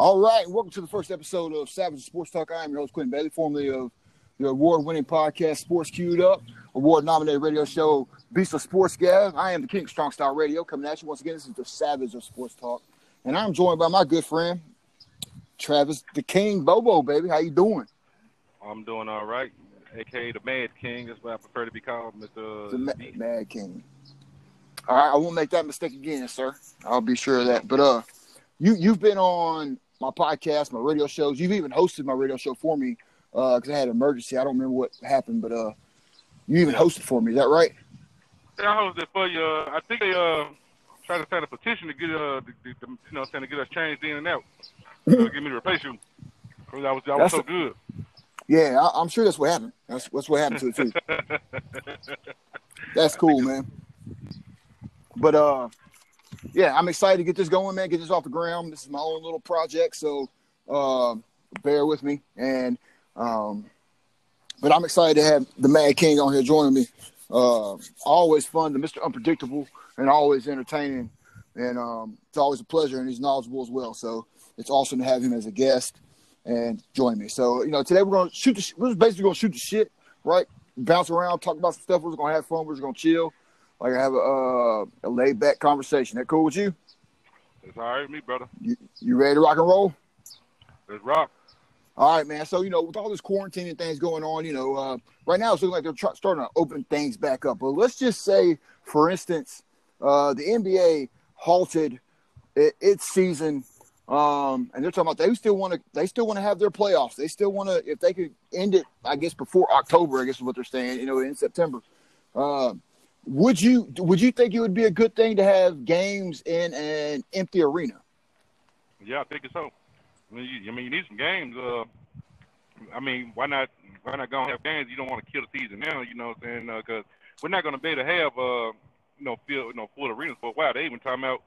All right, welcome to the first episode of Savage Sports Talk. I am your host, Quentin Bailey, formerly of the award-winning podcast Sports Queued Up, award-nominated radio show Beast of Sports Gav. I am the King of Strong Style Radio, coming at you once again. This is the Savage of Sports Talk, and I'm joined by my good friend Travis, the King Bobo. Baby, how you doing? I'm doing all right, aka the Mad King. That's what I prefer to be called, Mr. The Ma- Mad King. All right, I won't make that mistake again, sir. I'll be sure of that. But uh, you you've been on my podcast, my radio shows. You've even hosted my radio show for me because uh, I had an emergency. I don't remember what happened, but uh, you even hosted for me. Is that right? Yeah, I hosted for you. Uh, I think they uh tried to sign a petition to get uh the, the, the, you know trying to get us changed in and out. to get me to replace you. Cause I was I was so good. Yeah, I, am sure that's what happened. That's that's what happened to it too. that's cool, man. But uh, yeah, I'm excited to get this going, man. Get this off the ground. This is my own little project, so uh, bear with me. And um, but I'm excited to have the Mad King on here joining me. Uh, always fun, the Mr. Unpredictable, and always entertaining. And um, it's always a pleasure, and he's knowledgeable as well. So it's awesome to have him as a guest and join me. So you know, today we're gonna shoot the. We're basically gonna shoot the shit, right? Bounce around, talk about some stuff. We're gonna have fun. We're gonna chill like I have a, uh, a laid back conversation. That cool with you? It's all right with me, brother. You, you ready to rock and roll? Let's rock. All right, man. So you know, with all this quarantine and things going on, you know, uh, right now it's looking like they're tr- starting to open things back up. But let's just say, for instance, uh, the NBA halted it, its season, um, and they're talking about they still want to they still want to have their playoffs. They still want to if they could end it, I guess before October. I guess is what they're saying. You know, in September. Uh, would you would you think it would be a good thing to have games in an empty arena? Yeah, I think so. I mean, you, I mean, you need some games. Uh, I mean, why not? Why not go and have games? You don't want to kill the season now. You know what I'm saying? Because uh, we're not going to be able to have, uh, you know, field, you know, full arenas for a while. They even talking about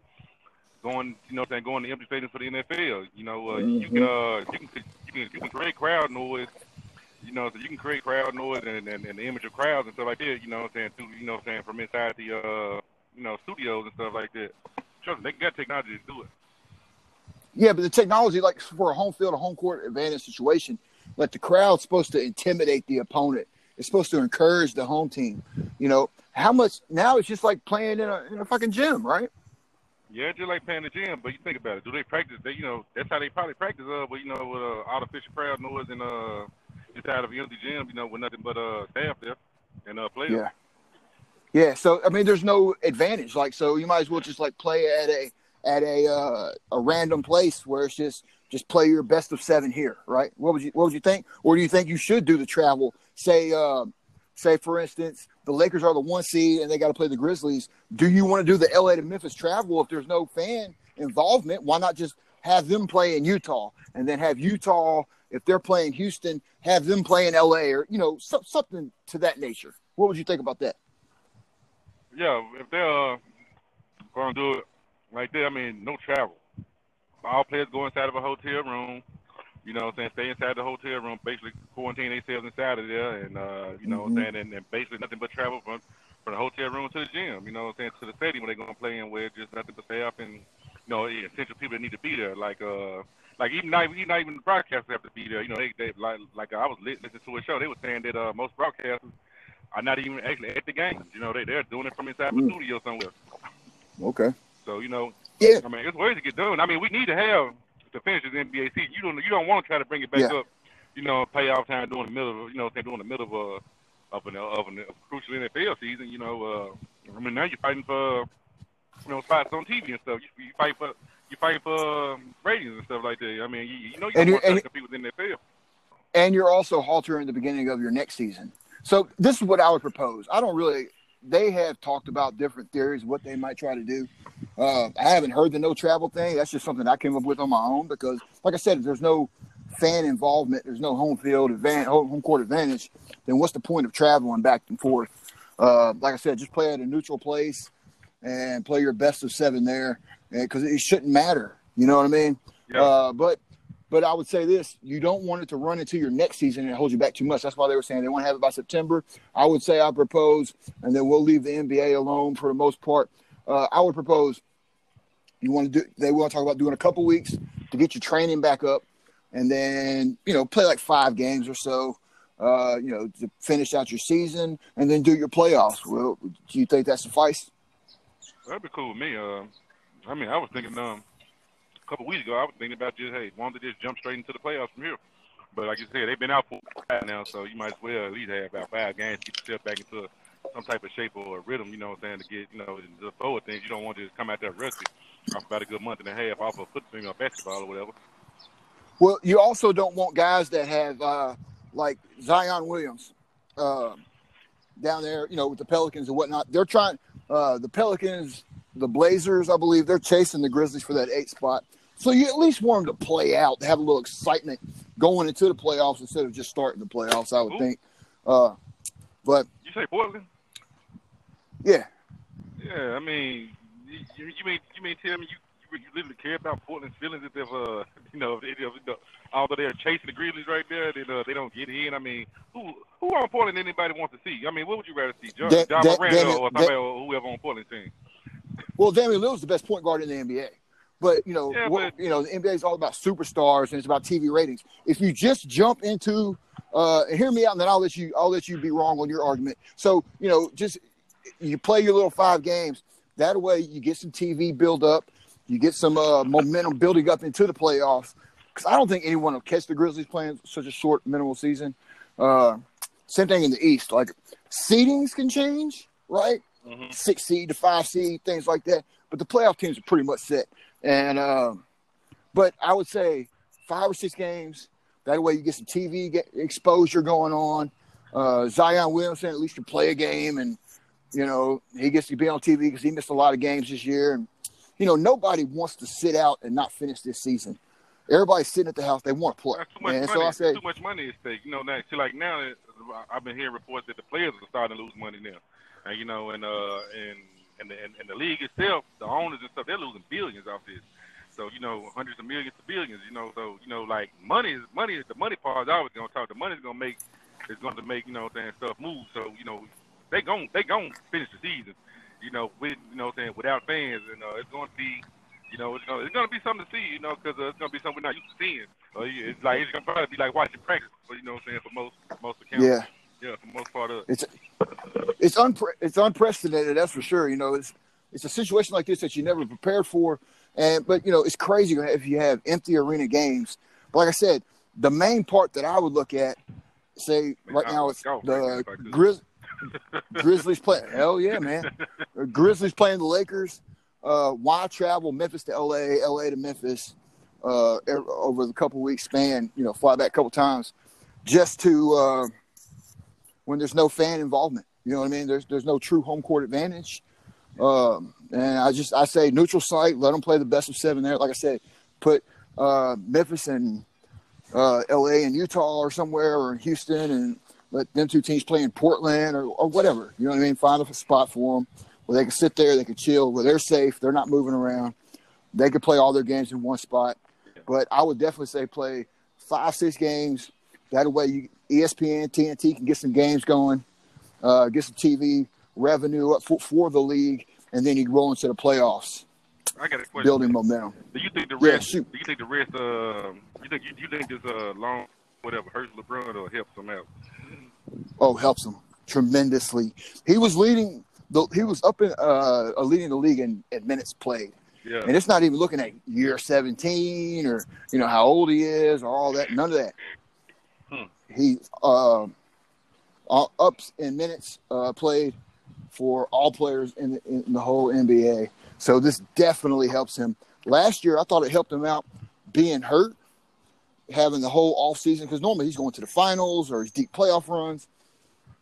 going, you know, what I'm saying going to empty stadiums for the NFL. You know, uh, mm-hmm. you can, uh, you can, you can, you can create crowd noise you know, so you can create crowd noise and, and, and the image of crowds and stuff like that, you know what I'm saying, through, you know what I'm saying, from inside the, uh, you know, studios and stuff like that. Trust me, they got technology to do it. Yeah, but the technology, like for a home field, a home court advantage situation, like the crowd's supposed to intimidate the opponent. It's supposed to encourage the home team. You know, how much now it's just like playing in a in a fucking gym, right? Yeah, just like playing the gym, but you think about it. Do they practice? They, you know, that's how they probably practice. Uh, but you know, with uh, artificial crowd noise and uh, inside of an empty gym, you know, with nothing but uh staff there and uh players. Yeah. Yeah. So I mean, there's no advantage. Like, so you might as well just like play at a at a uh, a random place where it's just just play your best of seven here, right? What would you What would you think? Or do you think you should do the travel? Say, uh, say for instance, the Lakers are the one seed and they got to play the Grizzlies. Do you want to do the LA to Memphis travel if there's no fan involvement? Why not just have them play in Utah and then have Utah if they're playing Houston, have them play in LA or you know so, something to that nature. What would you think about that? Yeah, if they're uh, going to do it like that, I mean, no travel. All players go inside of a hotel room. You know, what I'm saying stay inside the hotel room, basically quarantine themselves inside of there, and uh, you know, mm-hmm. what I'm mm-hmm. saying, and, and basically nothing but travel from from the hotel room to the gym. You know, what I'm saying to the stadium where they're going to play in, where just nothing but staff and you know essential people that need to be there, like uh like even not even not even the broadcasters have to be there. You know, they, they like like I was listening to a show. They were saying that uh, most broadcasters are not even actually at the games. You know, they they're doing it from inside mm. the studio somewhere. Okay. So you know, yeah. I mean, it's ways to get done. I mean, we need to have to finish this NBA season. You don't you don't want to try to bring it back yeah. up. You know, playoff time during the middle of you know during the middle of a of an of an, of a crucial NFL season. You know, uh, I mean now you're fighting for you know spots on TV and stuff. You, you fight for you fight for um, ratings and stuff like that. I mean, you, you know you and want to compete within that field. And you're also haltering the beginning of your next season. So this is what I would propose. I don't really. They have talked about different theories, what they might try to do. Uh, I haven't heard the no travel thing. That's just something I came up with on my own because, like I said, there's no fan involvement, there's no home field advantage, home court advantage. Then what's the point of traveling back and forth? Uh, like I said, just play at a neutral place and play your best of seven there because it shouldn't matter. You know what I mean? Yeah. Uh, but but I would say this: you don't want it to run into your next season and hold you back too much. That's why they were saying they want to have it by September. I would say I propose, and then we'll leave the NBA alone for the most part. Uh, I would propose you want to do. They want to talk about doing a couple weeks, to get your training back up, and then you know play like five games or so. Uh, you know, to finish out your season and then do your playoffs. Well, do you think that suffice? That'd be cool with me. Uh, I mean, I was thinking um, a couple weeks ago, I was thinking about just hey, wanted to just jump straight into the playoffs from here. But like you said, they've been out for now, so you might as well at least have about five games to get yourself back into some type of shape or rhythm. You know what I'm saying? To get you know the forward things. You don't want to just come out there rusty off about a good month and a half off of football or basketball or whatever. Well, you also don't want guys that have uh, like Zion Williams uh, down there, you know, with the Pelicans and whatnot. They're trying uh, the Pelicans, the Blazers, I believe, they're chasing the Grizzlies for that eight spot. So you at least want them to play out, have a little excitement going into the playoffs instead of just starting the playoffs. I would Ooh. think. Uh, but you say Portland? Yeah. Yeah, I mean, you, you mean you mean tell me you you literally care about Portland's feelings if they've uh you know, if, if, if, although they're chasing the Grizzlies right there, then uh, they don't get in. I mean, who who on Portland anybody wants to see? I mean, what would you rather see, John, da- John Morant or somebody or whoever on Portland's team? Well, Damian Lillard's the best point guard in the NBA. But you know, yeah, what, but, you know, the NBA is all about superstars and it's about TV ratings. If you just jump into, uh, hear me out, and then I'll let you, I'll let you be wrong on your argument. So you know, just you play your little five games. That way, you get some TV build up, you get some uh, momentum building up into the playoffs. Because I don't think anyone will catch the Grizzlies playing such a short minimal season. Uh, same thing in the East. Like seedings can change, right? Mm-hmm. Six seed to five seed, things like that. But the playoff teams are pretty much set. And um, but I would say five or six games. That way you get some TV get exposure going on. Uh, Zion Williamson at least can play a game, and you know he gets to be on TV because he missed a lot of games this year. And you know nobody wants to sit out and not finish this season. Everybody's sitting at the house; they want to play. That's too much and money. So I say, too much money at stake. You know, now, see, like now, I've been hearing reports that the players are starting to lose money now, and you know, and uh, and and the, and, and the league itself, the owners and stuff, they're losing billions off this. So you know, hundreds of millions to billions. You know, so you know, like money is money. Is the money part is always gonna talk. The money's gonna make is going to make you know what I'm saying stuff move. So you know, they gon' they gon' finish the season. You know, with you know what I'm saying without fans, and uh, it's going to be. You know, it's gonna, it's gonna be something to see, you know, because uh, it's gonna be something we're not used to seeing. Uh, it's like it's gonna probably be like watching practice, but you know what I'm saying for most most accounts. Yeah. Yeah, for most part of. It's it's unpre- it's unprecedented, that's for sure. You know, it's it's a situation like this that you never prepared for. And but you know, it's crazy if you have empty arena games. But like I said, the main part that I would look at, say right now, it's the Grizz- Grizzlies playing. Hell yeah, man! Grizzlies playing the Lakers. Uh, why travel Memphis to LA, LA to Memphis uh, over the couple weeks span? You know, fly back a couple times just to uh, when there's no fan involvement. You know what I mean? There's there's no true home court advantage. Um, and I just I say neutral site, let them play the best of seven there. Like I said, put uh, Memphis and uh, L.A. and Utah or somewhere or Houston, and let them two teams play in Portland or, or whatever. You know what I mean? Find a spot for them where they can sit there, they can chill, where they're safe, they're not moving around. They could play all their games in one spot. But I would definitely say play five, six games. That way, you, ESPN, TNT can get some games going, uh, get some TV revenue up for, for the league, and then you roll into the playoffs. I got a question. Building momentum. Do you think the rest? Yeah, do you think the rest? Uh, you think you, you think this uh, long whatever hurts LeBron or helps him out? Oh, helps him tremendously. He was leading. The, he was up in uh, leading the league in, in minutes played. Yeah. And it's not even looking at year 17 or you know how old he is or all that. None of that. Hmm. He uh, ups in minutes uh, played for all players in the, in the whole NBA. So this definitely helps him. Last year, I thought it helped him out being hurt, having the whole off season because normally he's going to the finals or his deep playoff runs.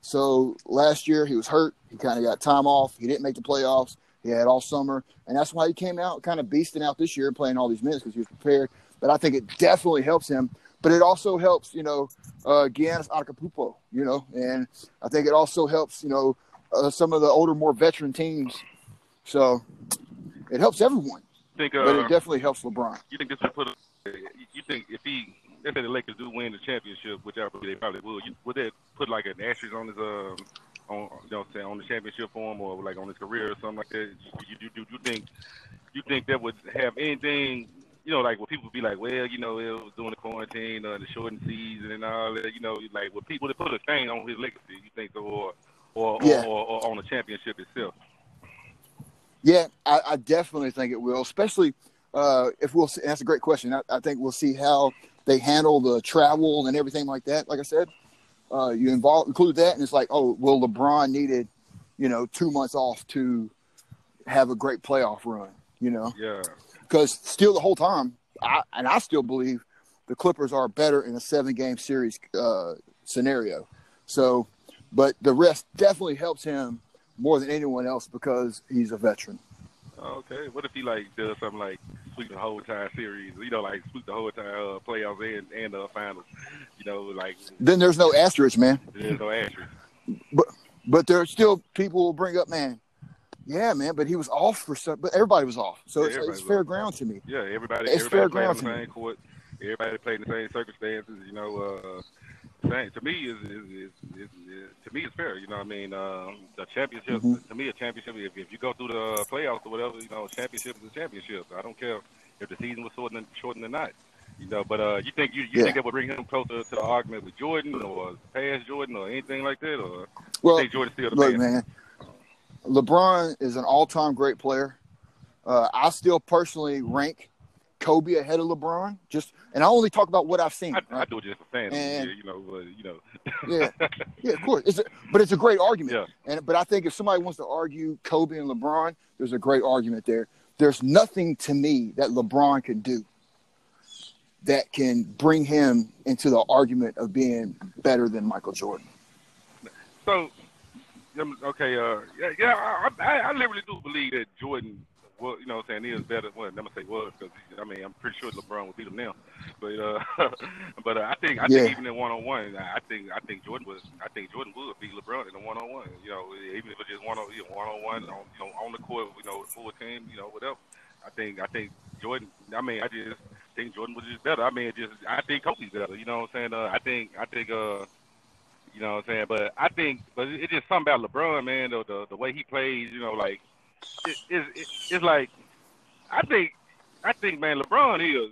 So last year he was hurt. He kind of got time off. He didn't make the playoffs. He had all summer, and that's why he came out kind of beasting out this year, playing all these minutes because he was prepared. But I think it definitely helps him. But it also helps, you know, uh, Giannis Antetokounmpo, you know, and I think it also helps, you know, uh, some of the older, more veteran teams. So it helps everyone. Think, uh, but it definitely helps LeBron. You think this would put? A, you think if he, let's say the Lakers do win the championship, which I believe they probably will, you, would that put like an asterisk on his um on you know say on the championship form or like on his career or something like that? You, you, you, you think you think that would have anything you know, like when people be like, well, you know, it was doing the quarantine, uh, the shortened season, and all that. You know, like with people that put a stain on his legacy, you think, so, or or, Yeah. or, or, or on the championship itself. Yeah, I, I definitely think it will, especially uh, if we'll. See, that's a great question. I, I think we'll see how they handle the travel and everything like that. Like I said, uh, you involve include that, and it's like, oh, well, LeBron needed, you know, two months off to have a great playoff run. You know, Yeah, because still the whole time, I, and I still believe the Clippers are better in a seven game series uh, scenario. So, but the rest definitely helps him more than anyone else because he's a veteran. Okay, what if he like does something like sweep the whole entire series? You know, like sweep the whole entire uh, playoffs and and uh, finals. You know, like Then there's no asterisk, man. there's no asterisk. But but there are still people will bring up, man. Yeah, man, but he was off for some. But everybody was off, so Yeah, it's, it's fair off. ground to me. Yeah, everybody It's everybody fair ground the to me. same court. Everybody played in the same circumstances. You know, uh, to me is to me it's fair. You know, what I mean, um, the championship Mhm. to me a championship. If, if you go through the playoffs or whatever, you know, championship is a championship. I don't care if the season was shortened shortened or not. You know, but uh, you think you, you Yeah. think it would bring him closer to the argument with Jordan or past Jordan or anything like that, or Well, think Jordan's still the look, man? man, LeBron is an all-time great player. Uh, I still personally rank Kobe ahead of LeBron. Just, and I only talk about what I've seen. I, I do it just for fans, And- yeah, you know, you know. Yeah. Yeah, of course. It's a, but it's a great argument. Yeah. And but I think if somebody wants to argue Kobe and LeBron, there's a great argument there. There's nothing to me that LeBron can do that can bring him into the argument of being better than Michael Jordan. So, okay, uh, yeah, yeah I, I, I literally do believe that Jordan, well, you know, what I'm saying is better. Well, I'm gonna say was because I mean I'm pretty sure LeBron would beat him now. But uh, but uh, I think I Yeah. think even in one on one, I think I think Jordan was I think Jordan would beat LeBron in a one on one. You know, even if it's just one on you know, one on one on you know on the court, you know, full team, you know, whatever. I think I think Jordan. I mean, I just think Jordan was just better. I mean, just I think Kobe's better. You know what I'm saying? Uh, I think I think uh. You know what I'm saying? But I think, but it's just something about LeBron, man. The the, the way he plays, you know, like it, it, it, it's like I think I think, man, LeBron is.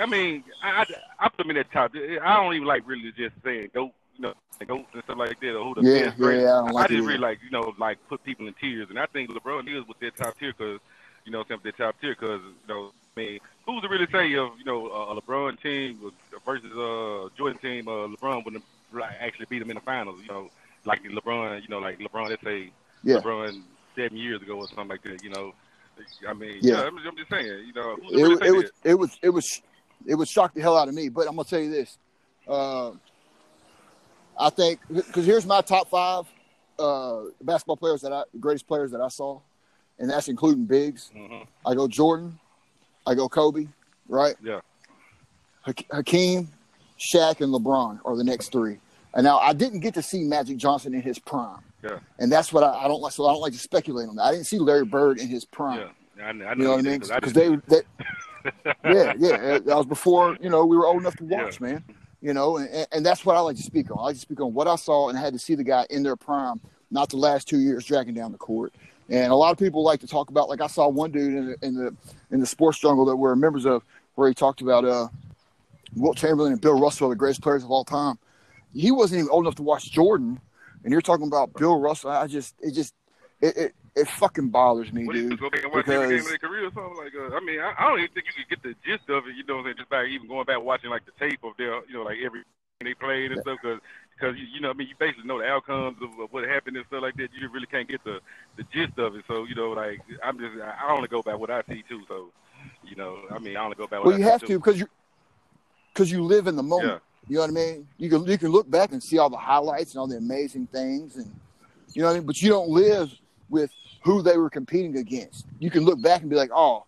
I mean, I, I I put him in that top. I don't even like really just saying goat, you know, goats and stuff like that, or who the Yeah, best. greatest. yeah, I like I just really like, you know, like put people in tears, and I think LeBron is with that top tier because, you know, some that top tier because, you know, I mean, who's to really say of, you know, a LeBron team versus a Jordan team? Uh, LeBron wouldn't actually beat him in the finals, you know, like LeBron, you know, like LeBron, let's say Yeah. LeBron seven years ago or something like that, you know. I mean, Yeah. yeah, I'm, I'm just saying, you know, It, really was- it was it was it was it would shock the hell out of me. But I'm gonna tell you this. Uh, I think because here's my top five uh, basketball players that I the greatest players that I saw, and that's including bigs. hmm I go Jordan, I go Kobe, right? Yeah. Hakeem, Shaq, and LeBron are the next three. And now I didn't get to see Magic Johnson in his prime, Yeah. and that's what I, I don't like. So I don't like to speculate on that. I didn't see Larry Bird in his prime. Yeah. I, I know You know what I mean? Because they, they, yeah, yeah, that was before you know we were old enough to watch, man. You know, and, and that's what I like to speak on. I like to speak on what I saw and I had to see the guy in their prime, not the last two years dragging down the court. And a lot of people like to talk about, like I saw one dude in the in the in the sports jungle that we're members of, where he talked about uh, Wilt Chamberlain and Bill Russell, the greatest players of all time. He wasn't even old enough to watch Jordan, and you're talking about Bill Russell. I just, it just, it, it, it fucking bothers me, What dude. go back and watch every game because- of their career or something like? Uh, I mean, I, I don't even think you could get the gist of it. You know, what I'm saying just by even going back watching like the tape of their, you know, like every they played and stuff. Because, because you, you know, I mean, you basically know the outcomes of, of what happened and stuff like that. You really can't get the the gist of it. So, you know, like I'm just, I only go by what I see too. So, you know, I mean, I only go by what Well, I you have too. to because you because you live in the moment. Yeah. You know what I mean? You can you can look back and see all the highlights and all the amazing things, and you know what I mean. But you don't live with who they were competing against. You can look back and be like, oh,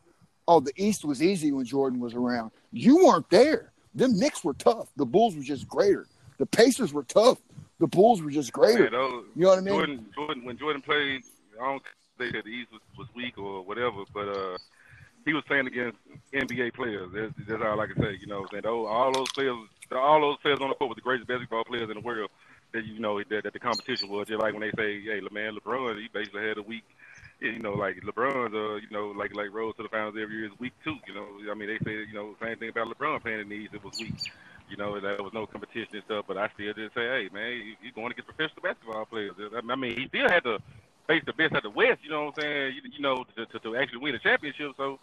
oh, the East was easy when Jordan was around. You weren't there. Them Knicks were tough. The Bulls were just greater. The Pacers were tough. The Bulls were just greater. Man, those, You know what I mean? Jordan, Jordan, when Jordan played, I don't say that the East was, was weak or whatever, but uh, he was playing against NBA players. That's, that's all I can say. You know, and those, all those players, all those players on the court were the greatest basketball players in the world. That you know that, that the competition was just like when they say, "Hey, man, LeBron, he basically had a week." you know, like LeBron's, uh, you know, like like rose to the finals every year is week two. You know, I mean, they say, you know, the same thing about LeBron playing in the. It was weak. You know, there was no competition and stuff. But I still just say, hey, man, he's going to get professional basketball players. I mean, he still had to face the best at the West. You know what I'm saying? You, you know, to, to, to actually win a championship. So.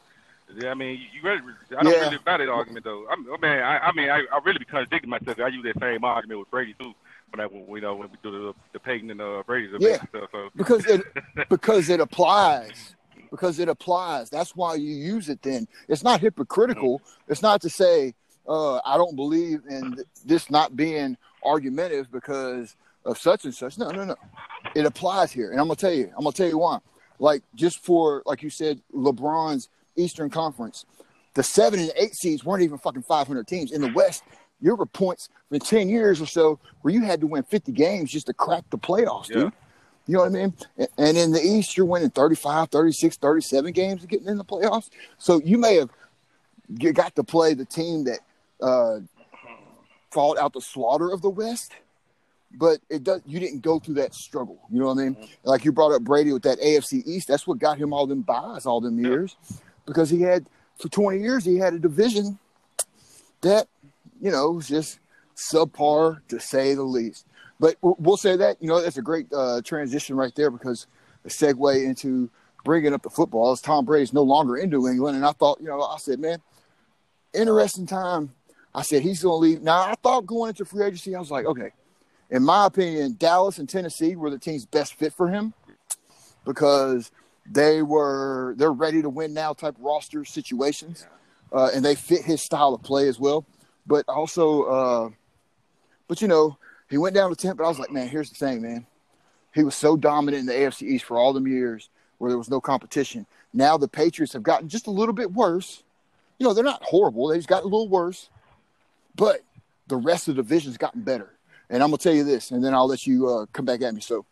Yeah, I mean, you really, I don't Yeah. really buy that argument though. I, I mean, I, I mean, I, I really be contradicting myself. I use that same argument with Brady too. When I, when, you know, when we do the, the Peyton and uh, Brady Yeah. stuff. So because it because it applies because it applies that's why you use it then it's not hypocritical it's not to say uh, i don't believe in this not being argumentative because of such and such no no no it applies here and i'm gonna tell you i'm gonna tell you why like just for like you said lebron's eastern conference the seven and eight seeds weren't even fucking 500 teams in the west there were points for 10 years or so where you had to win 50 games just to crack the playoffs Yeah. dude you know what I mean? And in the East, you're winning 35, 36, 37 games and getting in the playoffs. So you may have got to play the team that uh, fought out the slaughter of the West, but it does. You didn't go through that struggle. You know what I mean? Like you brought up Brady with that AFC East. That's what got him all them byes all them Yeah. Because he had for 20 years he had a division that you know was just subpar to say the least. But we'll say that you know that's a great uh, transition right there because a segue into bringing up the football is Tom Brady's no longer in New England, and I thought you know I said man, interesting time. I said he's going to leave. Now I thought going into free agency, I was like, okay, in my opinion, Dallas and Tennessee were the teams best fit for him because they were they're ready to win now type roster situations, uh, and they fit his style of play as well. But also, uh, but you know, he went down to Tampa. I was like, man, here's the thing, man. He was so dominant in the AFC East for all them years where there was no competition. Now the Patriots have gotten just a little bit worse. You know, they're not horrible. They just got a little worse. But the rest of the division's gotten better. And I'm gonna tell you this, and then I'll let you uh, come back at me. So,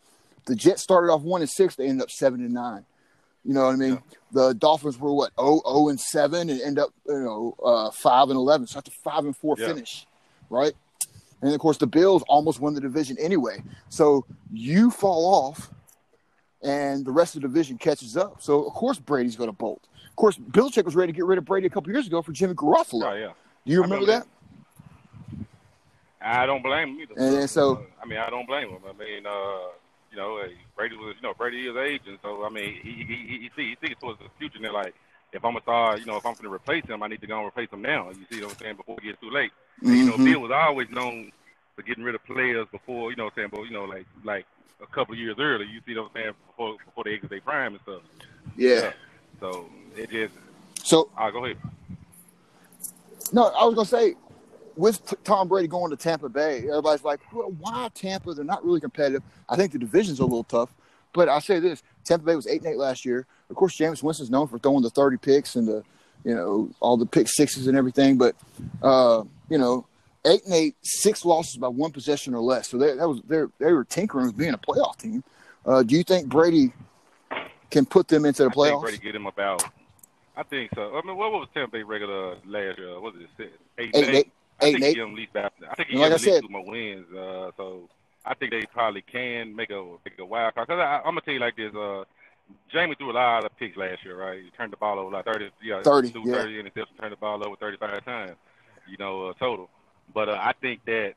the Jets started off one and six. They ended up seven and nine. You know what I mean? The Dolphins were what 0, 0 and seven and end up you know uh, five and eleven. So that's a five and four Yeah. finish, right? And of course, the Bills almost won the division anyway. So you fall off, and the rest of the division catches up. So of course Brady's going to bolt. Of course, Belichick was ready to get rid of Brady a couple years ago for Jimmy Garoppolo. oh yeah. Do you remember remember that? I don't blame him either. And so- I mean, I don't blame him. I mean, uh, you know, hey, Brady was, you know, Brady is aging, so I mean, he he he, he see he thinks towards the future. And they're like, if I'm a star, you know, if I'm going to replace him, I need to go and replace him now. You see what I'm saying? Before it gets too late. And, you know, Mhm. Bill was always known for getting rid of players before, you know, what I'm saying, but you know, like like a couple of years early. You see what I'm saying? Before before they exit their prime and stuff. Yeah. So it just, So ah, go ahead. no, I was going to say with Tom Brady going to Tampa Bay, everybody's like, well, why Tampa? They're not really competitive. I think the division's a little tough. But I say this: Tampa Bay was eight and eight last year. Of course, Jameis Winston's known for throwing the thirty picks and the, you know, all the pick sixes and everything. But, uh, you know, eight and eight, six losses by one possession or less. So they, that was they they were tinkering with being a playoff team. Uh, do you think Brady can put them into the I think playoffs? Brady get him about. I think so. I mean, what was Tampa Bay regular last year? What was it? Eight, Eight and eight, I eight think eight. give them at least about. I think give like them at least two more wins. Uh, so I think they probably can make a make a wild card. Cause I, I'm gonna tell you like this. Uh, Jamie threw a lot of picks last year, right? He turned the ball over like 30, yeah, 30, threw yeah. 30 interceptions, turned the ball over 35 times, you know, uh, total. But uh, I think that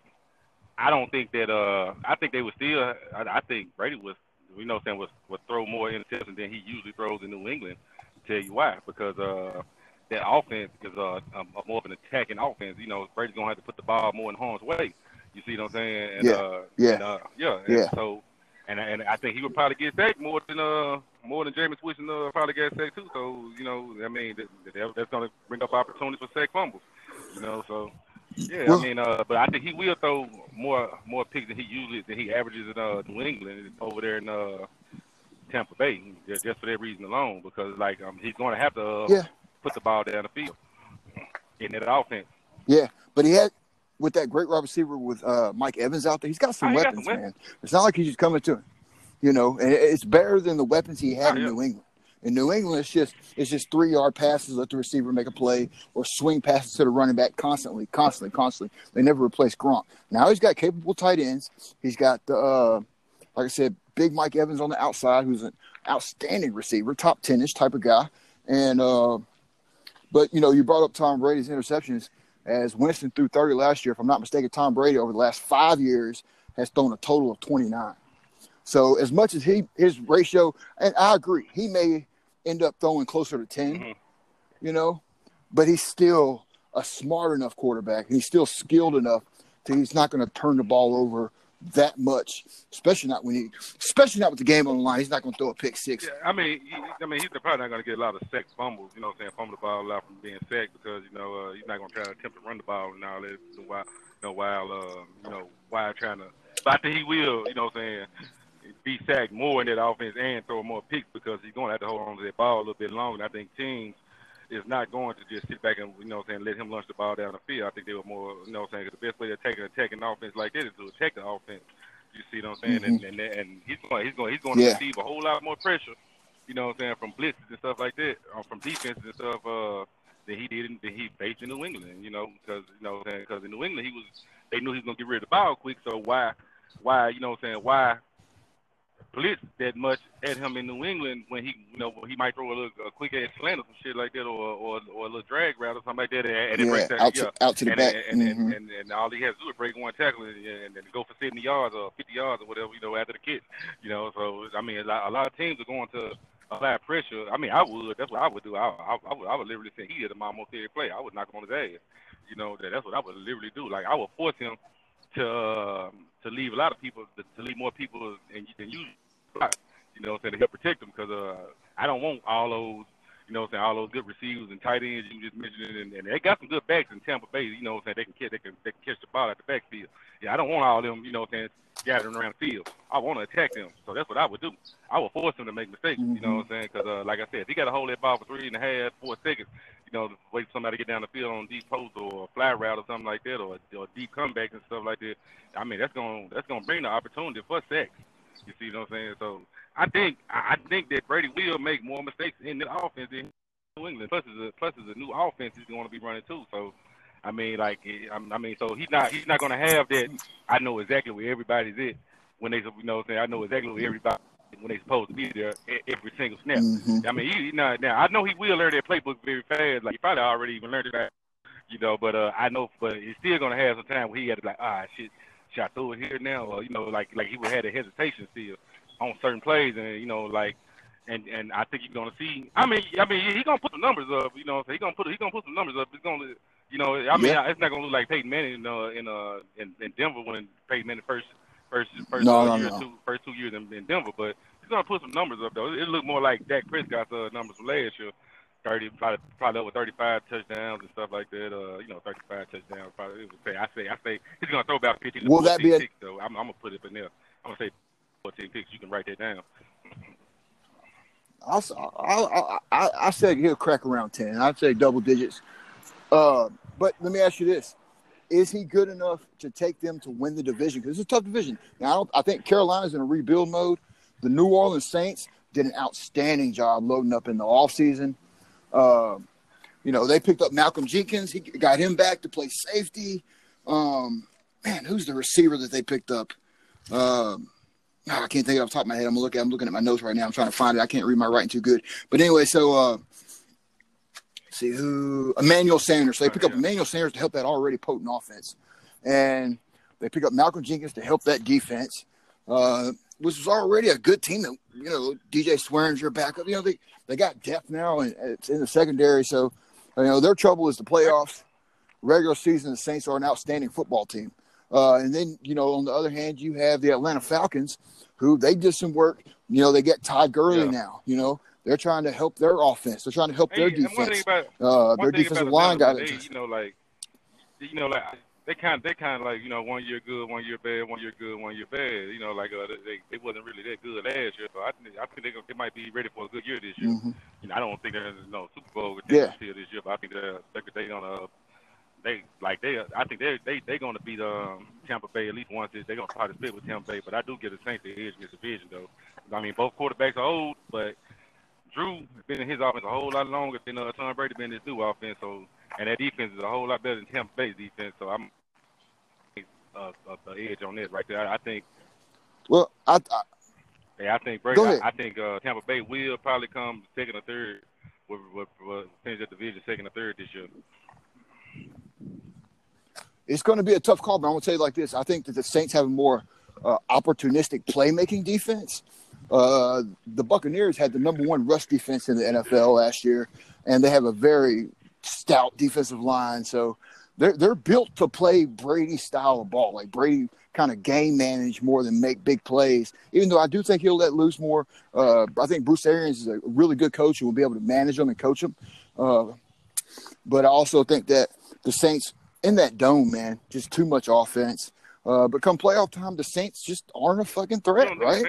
I don't think that uh I think they would still. I, I think Brady was, you know, what I'm saying was would throw more interceptions than he usually throws in New England. Tell you why? Because uh that offense is uh, a more of an attacking offense. You know, Brady's gonna have to put the ball more in harm's way. You see what I'm saying? And, Yeah, uh, yeah. and, uh, yeah. And Yeah. So, and and I think he would probably get sacked more than uh more than Jameis Winston uh, probably get sacked too. So you know, I mean, that, that, that's gonna bring up opportunities for sack fumbles. You know, so. Yeah, Well- I mean, uh, but I think he will throw more more picks than he usually than he averages in uh, New England over there in uh, Tampa Bay, just, just for that reason alone. Because like um, he's going to have to uh, Yeah. Put the ball down the field in that offense. Yeah, but he had with that great wide receiver with uh, Mike Evans out there. He's got some Oh, he got weapons, some weapons. man. It's not like he's just coming to him. You know, and it's better than the weapons he had Oh, in yeah. New England. In New England, it's just it's just three yard passes, let the receiver make a play, or swing passes to the running back constantly, constantly, constantly. They never replace Gronk. Now he's got capable tight ends. He's got the uh, like I said, big Mike Evans on the outside, who's an outstanding receiver, top 10 ish type of guy. And, uh, but, you know, you brought up Tom Brady's interceptions as Winston threw 30 last year. If I'm not mistaken, Tom Brady over the last five years has thrown a total of 29. So as much as he his ratio, and I agree, he may end up throwing closer to 10, mm-hmm. you know, but he's still a smart enough quarterback. and He's still skilled enough that he's not going to turn the ball over that much, especially not when he, especially not with the game on the line. He's not going to throw a pick six. Yeah, I mean, he, I mean, he's probably not going to get a lot of sack fumbles. You know, what I'm saying fumble the ball out from being sacked because you know uh, he's not going to try to attempt to run the ball and all that. While you know, while uh, you know, while trying to, but I think he will. You know, what I'm saying be sacked more in that offense and throw more picks because he's going to have to hold on to that ball a little bit longer. And I think teams is not going to just sit back and you know what I'm saying let him launch the ball down the field. I think they were more you know what I'm saying the best way to take an attacking offense like that is to attack the offense. You see what I'm saying? Mm-hmm. And, and and he's going he's going he's going to receive a whole lot more pressure. You know what I'm saying from blitzes and stuff like that, or from defenses and stuff. Uh, than he did in, than he faced in New England. You know because you know because in New England he was they knew he was going to get rid of the ball quick. So why why you know what I'm saying why blitz that much at him in New England when he, you know, he might throw a little a quick ass slant or some shit like that, or or, or a little drag route or something like that, and, and yeah, break that, out, yeah. to, out to the and, back, and, mm-hmm. and, and, and, all he has to do is break one tackle and, and, and go for 70 yards or 50 yards or whatever, you know, after the kick, you know. So I mean, a lot, a lot of teams are going to apply pressure. I mean, I would. That's what I would do. I, I, I would, I would literally say he had a almost every play. I would knock him on his ass. You know, that, that's what I would literally do. Like I would force him to uh, to leave a lot of people to, to leave more people than, than usual you know what I'm saying, to help protect them because uh, I don't want all those, you know what I'm saying, all those good receivers and tight ends you just mentioned, and, and they got some good backs in Tampa Bay, you know what I'm saying, they can catch, they can, they can catch the ball at the backfield. Yeah, I don't want all them, you know what I'm saying, gathering around the field. I want to attack them, so that's what I would do. I would force them to make mistakes, mm-hmm. you know what I'm saying, because uh, like I said, if he got to hold that ball for three and a half, four seconds, you know, wait for somebody to get down the field on deep post or a fly route or something like that, or, or deep comeback and stuff like that. I mean, that's gonna that's gonna bring the opportunity for sacks. You see what I'm saying? So I think I think that Brady will make more mistakes in the offense than New England. Plus, it's a plus it's a new offense he's going to be running too. So, I mean, like, I mean, so he's not he's not going to have that. I know exactly where everybody's at when they, you know, saying I know exactly where everybody when they supposed to be there every single snap. Mm-hmm. I mean, he, now, now I know he will learn that playbook very fast. Like he probably already even learned it, you know. But uh, I know, but he's still going to have some time where he had to like, ah, shit, should I throw it here now? Or you know, like like he would have a hesitation still on certain plays, and you know, like, and and I think you're gonna see. I mean, I mean, he's gonna put the numbers up. You know, he's gonna put he's gonna put some numbers up. It's gonna, you know, I mean, yeah. it's not gonna look like Peyton Manning in uh, in uh in, in Denver when Peyton Manning first first first no, uh, no, year no. two first two years in, in Denver, but he's gonna put some numbers up though. It look more like Dak Prescott's uh, numbers from last year. 30, probably, probably over 35 touchdowns and stuff like that. Uh, you know, 35 touchdowns. Probably, it would say, I say, I say, he's gonna throw about 15 to Will that be a- picks. So I'm, I'm gonna put it in there. I'm gonna say 14 picks. You can write that down. I'll, I'll, I, I said he'll crack around 10. I'd say double digits. Uh, but let me ask you this. Is he good enough to take them to win the division? Because it's a tough division. Now, I, don't, I think Carolina's in a rebuild mode. The New Orleans Saints did an outstanding job loading up in the offseason. Uh, you know, they picked up Malcolm Jenkins. He got him back to play safety. Um, man, who's the receiver that they picked up? Um, oh, I can't think of off the top of my head. I'm looking. I'm looking at my notes right now. I'm trying to find it. I can't read my writing too good. But anyway, so uh, see who Emmanuel Sanders. So they pick up Emmanuel Sanders to help that already potent offense, and they pick up Malcolm Jenkins to help that defense, uh, which was already a good team. That you know, DJ Swearinger backup. You know, they they got depth now, and it's in the secondary. So you know, their trouble is the playoffs. Regular season, the Saints are an outstanding football team. Uh, and then, you know, on the other hand, you have the Atlanta Falcons, who they did some work. You know, they get Todd Gurley yeah. now. You know, they're trying to help their offense. They're trying to help their defense. About, uh, their defensive line got it. You know, like, you know, like they kind of, they kind of like, you know, one year good, one year bad, one year good, one year bad. You know, like uh, they they wasn't really that good last year, so I think I think they they might be ready for a good year this year. Mm-hmm. You know, I don't think there's no Super Bowl yeah. this year, but I think they're they're gonna they like they I think they they they gonna beat um Tampa Bay at least once. They're gonna try to split with Tampa Bay, but I do get the Saints the edge in this division though. I mean both quarterbacks are old, but Drew has been in his offense a whole lot longer than uh, Tom Brady been in his new offense. So and that defense is a whole lot better than Tampa Bay's defense. So I'm uh, uh, the edge on this right there. I, I think. Well, I, I Yeah, I think Brady. I, I, think uh, Tampa Bay will probably come second or third. With, with, with finish that division second or third this year. It's going to be a tough call, but I'm going to tell you like this: I think that the Saints have a more uh, opportunistic playmaking defense. Uh, the Buccaneers had the number one rush defense in the NFL last year, and they have a very stout defensive line. So they're they're built to play Brady style of ball, like Brady kind of game manage more than make big plays. Even though I do think he'll let loose more. Uh, I think Bruce Arians is a really good coach and will be able to manage them and coach them. Uh, but I also think that the Saints in that dome, man, just too much offense. Uh, but come playoff time, the Saints just aren't a fucking threat, right?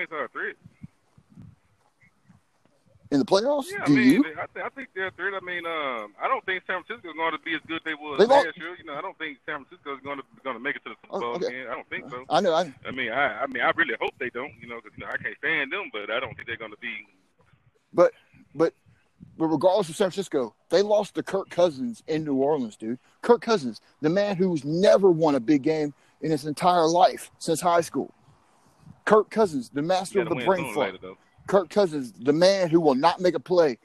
In the playoffs? Yeah, Do I mean, you? I, th- I think they're third. I mean, um, I don't think San Francisco is going to be as good as they were last year. You know, I don't think San Francisco is going to going to make it to the Super Bowl oh, okay. again. I don't think so. I know. I, I mean, I, I mean, I really hope they don't. You know, because you know, I can't stand them, but I don't think they're going to be. But, but, but regardless of San Francisco, they lost to Kirk Cousins in New Orleans, dude. Kirk Cousins, the man who's never won a big game in his entire life since high school. Kirk Cousins, the master of the brain fart. Kirk Cousins, the man who will not make a play.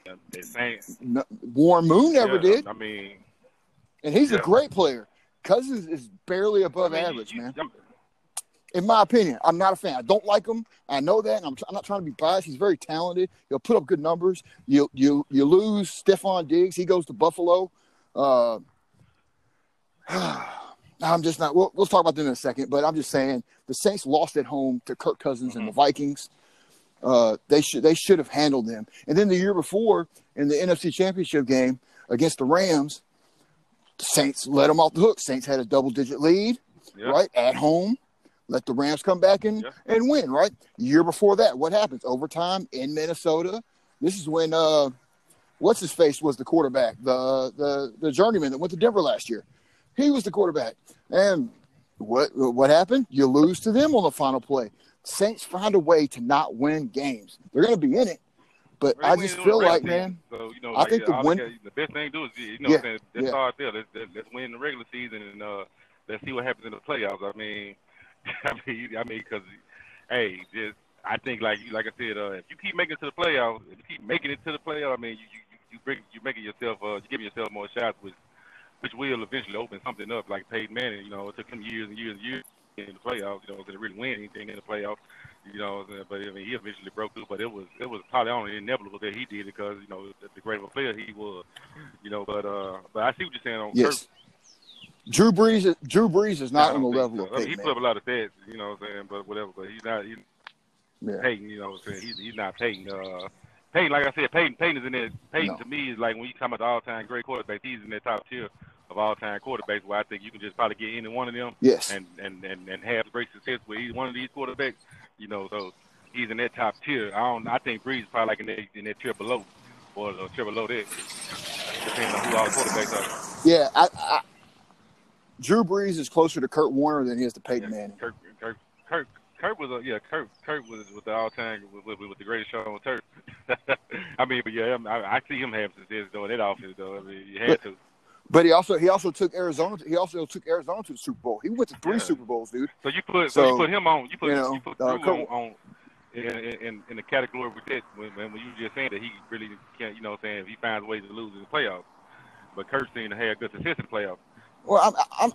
No, Warren Moon never yeah, did. I mean, and he's yeah. a great player. Cousins is barely above I mean, average, you, man. In my opinion, I'm not a fan. I don't like him. I know that. I'm, I'm, not trying to be biased. He's very talented. He'll put up good numbers. You you you lose Stefon Diggs. He goes to Buffalo. Uh, I'm just not. We'll, we'll talk about them in a second. But I'm just saying the Saints lost at home to Kirk Cousins mm-hmm. and the mm-hmm. Vikings. Uh, they should they should have handled them. And then the year before in the NFC Championship game against the Rams, the Saints let them off the hook. Saints had a double digit lead, right at home. Let the Rams come back and, and win, right? Year before that, what happens? Overtime in Minnesota. This is when uh, what's his face was the quarterback, the the the journeyman that went to Denver last year. He was the quarterback, and what what happened? You lose to them on the final play. Saints find a way to not win games. They're going to be in it, but I just feel like, man, so, you know, I think the win. the best thing to do is, you know, yeah, saying, let's yeah. start there. Let's, let's win the regular season and uh, let's see what happens in the playoffs. I mean, I mean, I mean, because hey, just I think like you, like I said, uh, if you keep making it to the playoffs, if you keep making it to the playoffs, I mean, you you you bring you making yourself, uh, you're giving yourself more shots, which which will eventually open something up. Like Peyton Manning, you know, it took him years and years and years in the playoffs, you know, to really win anything in the playoffs. You know, but I mean, he eventually broke through. But it was it was probably only inevitable that he did it because you know the great of a player he was. You know, but uh, but I see what you're saying on yes. Kirk. Drew Brees, is, Drew Brees is not on the level so. of I mean, he put up a lot of stats, you know what I'm saying, but whatever. But he's not. He's yeah. Peyton, you know what I'm saying. He's he's not Peyton. Uh, Peyton, like I said, Peyton Peyton is in there. Peyton no. to me is like when you talk about the all-time great quarterback, he's in that top tier of all-time quarterbacks. Where I think you can just probably get any one of them, yes, and and and, and have great success with either one of these quarterbacks. You know, so he's in that top tier. I don't. I think Brees is probably like in that in that tier below, or a tier below that, depending on who all the quarterbacks are. Yeah, I, I, Drew Brees is closer to Kurt Warner than he is to Peyton yeah, Manning. Kurt, Kurt, Kurt, Kurt was a yeah. Kurt, Kurt was with the all time with, with, with the greatest show on turf. I mean, but yeah, I, I see him having success though in that offense though. I mean, you had but, to. But he also he also took Arizona. He also took Arizona to the Super Bowl. He went to three yeah. Super Bowls, dude. So you put so, so, you put him on. You put you, know, you put uh, on, on in, in, in the category with that when, when you were just saying that he really can't, you know, what I'm saying if he finds ways to lose in the playoffs. But Kurt seemed to have good success in the playoffs. Well, I'm,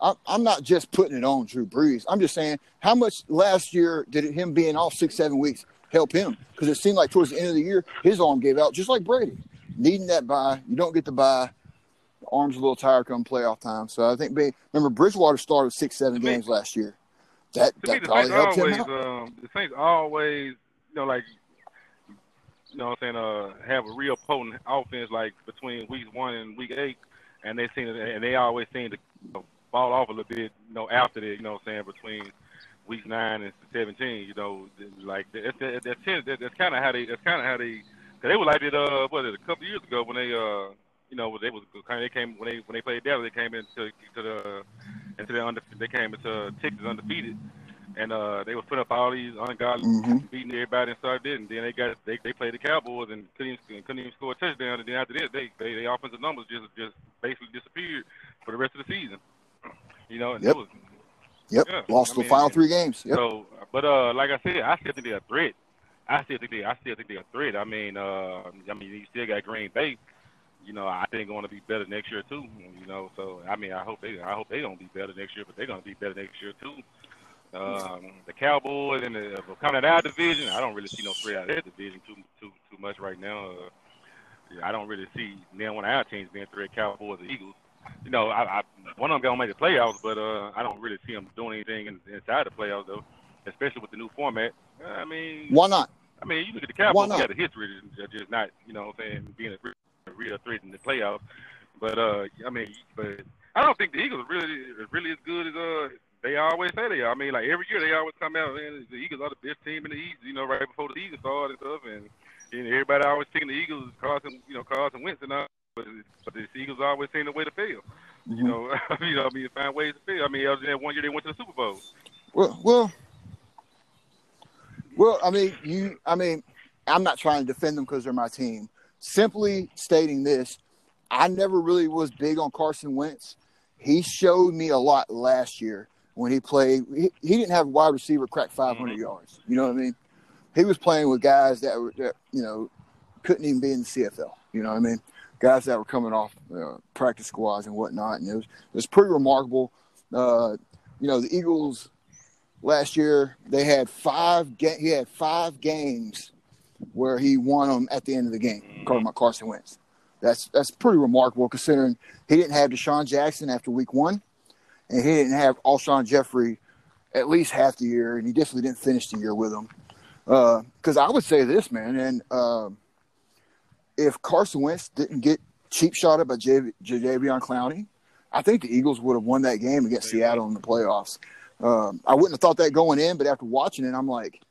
I'm I'm not just putting it on Drew Brees. I'm just saying how much last year did it, him being off six seven weeks help him? Because it seemed like towards the end of the year his arm gave out, just like Brady, needing that bye. You don't get the bye. The arm's a little tired come playoff time. So I think remember Bridgewater started six seven games last year. That to that me, the probably helped always, him out. Um, the Saints always, you know, like, you know, what I'm saying, uh, have a real potent offense like between weeks one and week eight, and they seem to, and they always seem to you know, fall off a little bit, you know, after that, you know, what I'm saying between week nine and seventeen, you know, like that's that's that's, that's kind of how they that's kind of how they, cause they were like it, uh, what it a couple years ago when they uh you know, they was kind of they came when they when they played Dallas, they came into to the into the under they came into Texas undefeated, and uh they was putting up all these ungodly mm-hmm. beating everybody and started it, and then they got they they played the Cowboys and couldn't even, couldn't even score a touchdown, and then after that they they their offensive numbers just just basically disappeared for the rest of the season. You know, and yep. it was Yep, yeah, lost I the final three games. Yep. So But uh, like I said, I still think they're a threat. I still think they, I still think they're a threat. I mean, uh, I mean, you still got Green Bay. You know, I think going to be better next year too. You know, so I mean, I hope they, I hope they don't be better next year, but they're to be better next year too. Um, the Cowboys and the coming out of our division, I don't really see no threat out of that division too too too much right now. Uh, yeah, I don't really see now one of our teams being threat, Cowboys or Eagles. You know, I, I one of them gonna make the playoffs, but uh, I don't really see them doing anything inside the playoffs though, especially with the new format. I mean, why not? I mean, you look at the Cowboys, got a history of just not, you know, what I'm saying being a real threat in the playoffs. But uh, I mean, but I don't think the Eagles are really really as good as uh they always say they are. I mean, like every year they always come out and the Eagles are the best team in the East. You know, right before the Eagles start and stuff, and, and everybody always picking the Eagles, Carson, you know, Carson Wentz and all. But, but the Eagles always seem the way to fail. Mm-hmm. You know, you know, I mean, find ways to fail. I mean, other than one year they went to the Super Bowl. Well, well, well. I mean, you. I mean, I'm not trying to defend them because they're my team. Simply stating this, I never really was big on Carson Wentz. He showed me a lot last year when he played. He, he didn't have a wide receiver crack 500 mm-hmm. yards. You know what I mean? He was playing with guys that were, that, you know, couldn't even be in the CFL. You know what I mean? Guys that were coming off uh, practice squads and whatnot. And it was, it was pretty remarkable. Uh, you know, the Eagles last year, they had five, ga- he had five games where he won them at the end of the game, mm-hmm. Carson Wentz. That's that's pretty remarkable considering he didn't have DeSean Jackson after week one and he didn't have Alshon Jeffery at least half the year, and he definitely didn't finish the year with him. Because uh, I would say this, man, and uh, if Carson Wentz didn't get cheap shot at by J- Jadeveon Clowney, I think the Eagles would have won that game against Seattle in the playoffs. Um, I wouldn't have thought that going in, but after watching it, I'm like,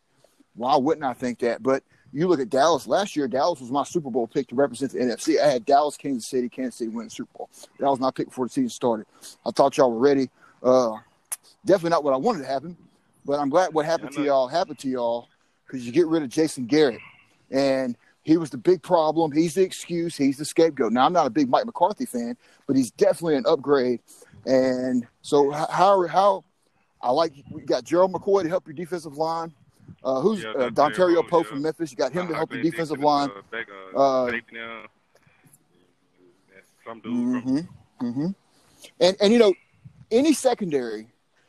why wouldn't I think that? But you look at Dallas last year. Dallas was my Super Bowl pick to represent the NFC. I had Dallas, Kansas City, Kansas City winning the Super Bowl. That was my pick before the season started. I thought y'all were ready. Uh, definitely not what I wanted to happen, but I'm glad what happened to y'all happened to y'all because you get rid of Jason Garrett, and he was the big problem. He's the excuse. He's the scapegoat. Now I'm not a big Mike McCarthy fan, but he's definitely an upgrade. And so how how I like you got Gerald McCoy to help your defensive line. Uh, who's yeah, uh, Dontari Poe yeah. from Memphis? You got him to help the defensive line. Uh, uh, uh, some dude mm-hmm, mm-hmm. And and you know, any secondary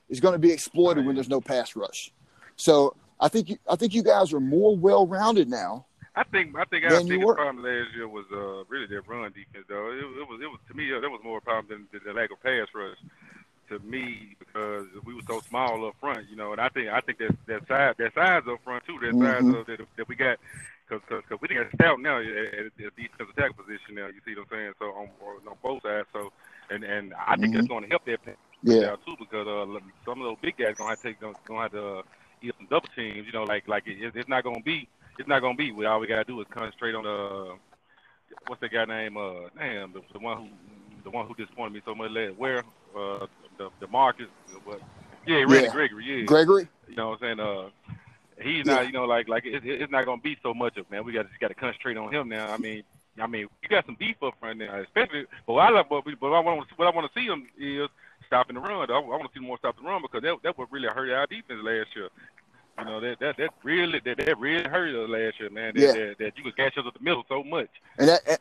is going to be exploited right. when there's no pass rush. So I think you, I think you guys are more well rounded now. I think I think our biggest problem last year was uh, really their run defense. Though it, it was it was to me that was more a problem than the lack of pass rush to me because we were so small up front, you know. And I think I think that that size that size up front too, that mm-hmm. size of, that, that we got because because we didn't stout now at, at, at defensive attack position now. You see what I'm saying? So on on both sides. So and and I think mm-hmm. that's going to help that yeah too because uh, some of those big guys gonna have to take gonna, gonna have to uh, eat some double teams. You know, like like it, it's not gonna be it's not gonna be. We all we gotta do is concentrate on the what's that guy name? Uh, damn, the, the one who the one who disappointed me so much. Where uh, the the Marcus, what? Yeah, Randy yeah. Gregory. Yeah, Gregory. You know what I'm saying? Uh, he's not. You know, like like it, it's not gonna be so much of man. We got just got to concentrate on him now. I mean. I mean, you got some beef up front now, especially. But what I love, but, but I want, what I want to see him is stopping the run. I, I want to see more stop the run because that that would really hurt our defense last year. You know that that that really that, that really hurt us last year, man. That, yeah. that, that you could catch us at the middle so much. And that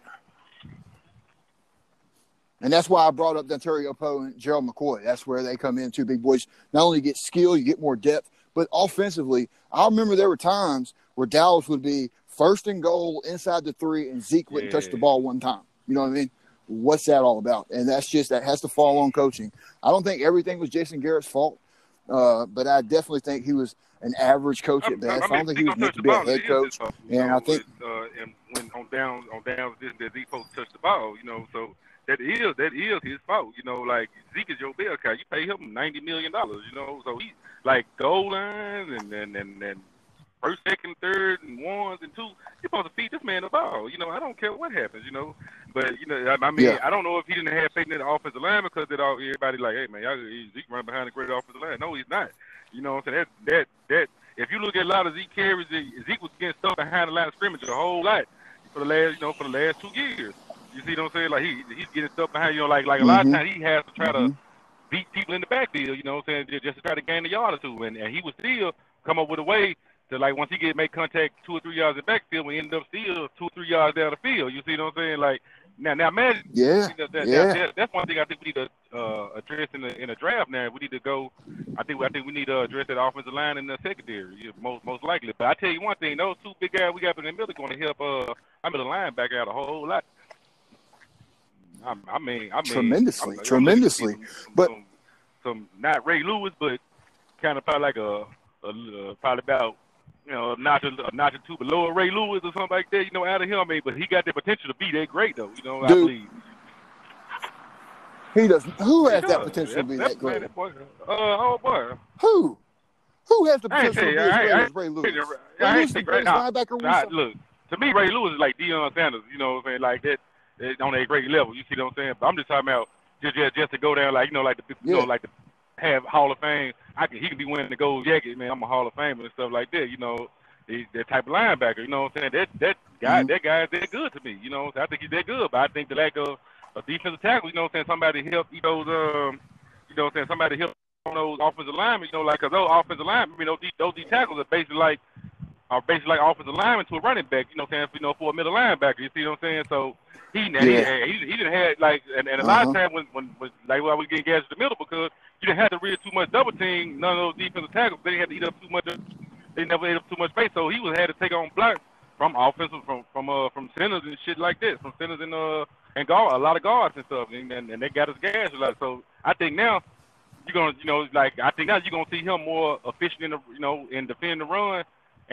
and that's why I brought up Dontari Poe and Gerald McCoy. That's where they come in, two big boys. Not only get skill, you get more depth, but offensively, I remember there were times where Dallas would be first and goal inside the three, and Zeke wouldn't yeah. touch the ball one time. You know what I mean? What's that all about? And that's just that has to fall on coaching. I don't think everything was Jason Garrett's fault, uh, but I definitely think he was an average coach at best. I, mean, I don't think he was meant to be a head coach. And I think uh, and when on down on down this that Zeke supposed touch the ball, you know, so that is that is his fault. You know, like Zeke is your bell cow. You pay him ninety million dollars. You know, so he like goal lines and and and, and first, second, third, and ones and two. You're supposed to feed this man the ball. You know, I don't care what happens. You know, but you know, I, I mean, yeah. I don't know if he didn't have faith in the offensive line because it all everybody like, hey man, y'all, Zeke run behind a great offensive line. No, he's not. You know, what I'm saying that that that. If you look at a lot of Zeke carries, Zeke was getting stuff behind the line of scrimmage a whole lot for the last, you know, for the last two years. You see what I'm saying? Like he he's getting stuff behind you know, like like a mm-hmm. lot of mm-hmm. times he has to try mm-hmm. to beat people in the backfield, you know what I'm saying, just, to try to gain a yard or two. And, and he would still come up with a way to like once he get make contact two or three yards in the backfield, we end up still two or three yards down the field. You see what I'm saying? Like now, now, imagine. Yeah, that, that, yeah. That, that's one thing I think we need to uh, address in the in the draft. Now, we need to go. I think I think we need to address that offensive line and the secondary, most most likely. But I tell you one thing: those two big guys we got in the middle are going to help. Uh, I mean, the linebacker out a whole, whole lot. I, I mean, I mean, tremendously, tremendously. Some, but some, some, not Ray Lewis, but kind of probably like a, a, a probably about you know, notch a notch or two below Ray Lewis or something like that, you know, out of him. I mean, but he got the potential to be that great, though. You know, Dude, I believe. He does. Who has He that does. potential to be That- that great? that boy, uh, oh boy. Who? Who has the I potential to be as great as Ray Lewis? I Ray ain't Lewis is the greatest linebacker nah, look, to me, Ray Lewis is like Deion Sanders. You know what I'm saying? Like that on a great level. You see what I'm saying? But I'm just talking about just just, just to go down like you know like the you know like the have Hall of Fame. I can he can be winning the gold jacket, man. I'm a Hall of Famer and stuff like that. You know. He's that type of linebacker, you know what I'm saying? That that guy, Mhm. that guy is that good to me, you know. I think he's that good, but I think the lack of a defensive tackle, you know what I'm saying? Somebody help, you know, um, you know what I'm saying? Somebody help on those offensive linemen, you know, like 'cause those offensive linemen, you know, these, those D tackles are basically like are basically like offensive linemen to a running back, you know what I'm saying? You know, for a middle linebacker, you see what I'm saying? So he Yeah. he, he, he didn't have like and, and a lot of Uh-huh. times when when, when like when we getting gas in the middle because you didn't have to read too much double team, none of those defensive tackles, they didn't have to eat up too much they never ate up too much space, so he was had to take on blocks from offensive from from uh from centers and shit like this, from centers and uh and guard a lot of guards and stuff, and and, and they got us gas a lot. So I think now you're gonna you know like I think now you're gonna see him more efficient in the you know in defending the run,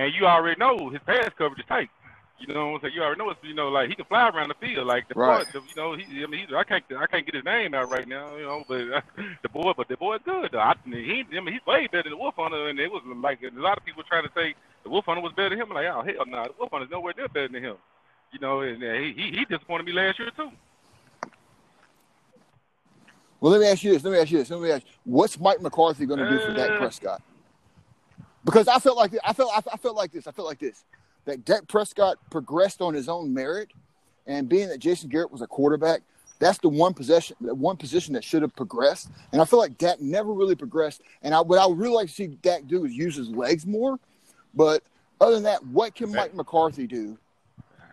and you already know his pass coverage is tight. You know what I'm saying? You already know it's you know like he can fly around the field like the Right. boy. You know he I mean he's, I can't I can't get his name out right now. You know, but uh, the boy but the boy is good. Though. I, he I mean he's way better than Wolf Hunter, and it was like a lot of people trying to say the Wolf Hunter was better than him. I'm like oh hell no, the Wolf Hunter's nowhere near better than him. You know, and uh, he he he disappointed me last year too. Well, let me ask you this. Let me ask you this. Let me ask you, what's Mike McCarthy going to do for Dak Uh. Prescott? Because I felt like I felt I felt like this. I felt like this. That Dak Prescott progressed on his own merit, and being that Jason Garrett was a quarterback, that's the one possession, the one position that should have progressed. And I feel like Dak never really progressed. And I, what I would really like to see Dak do is use his legs more. But other than that, what can Mike McCarthy do?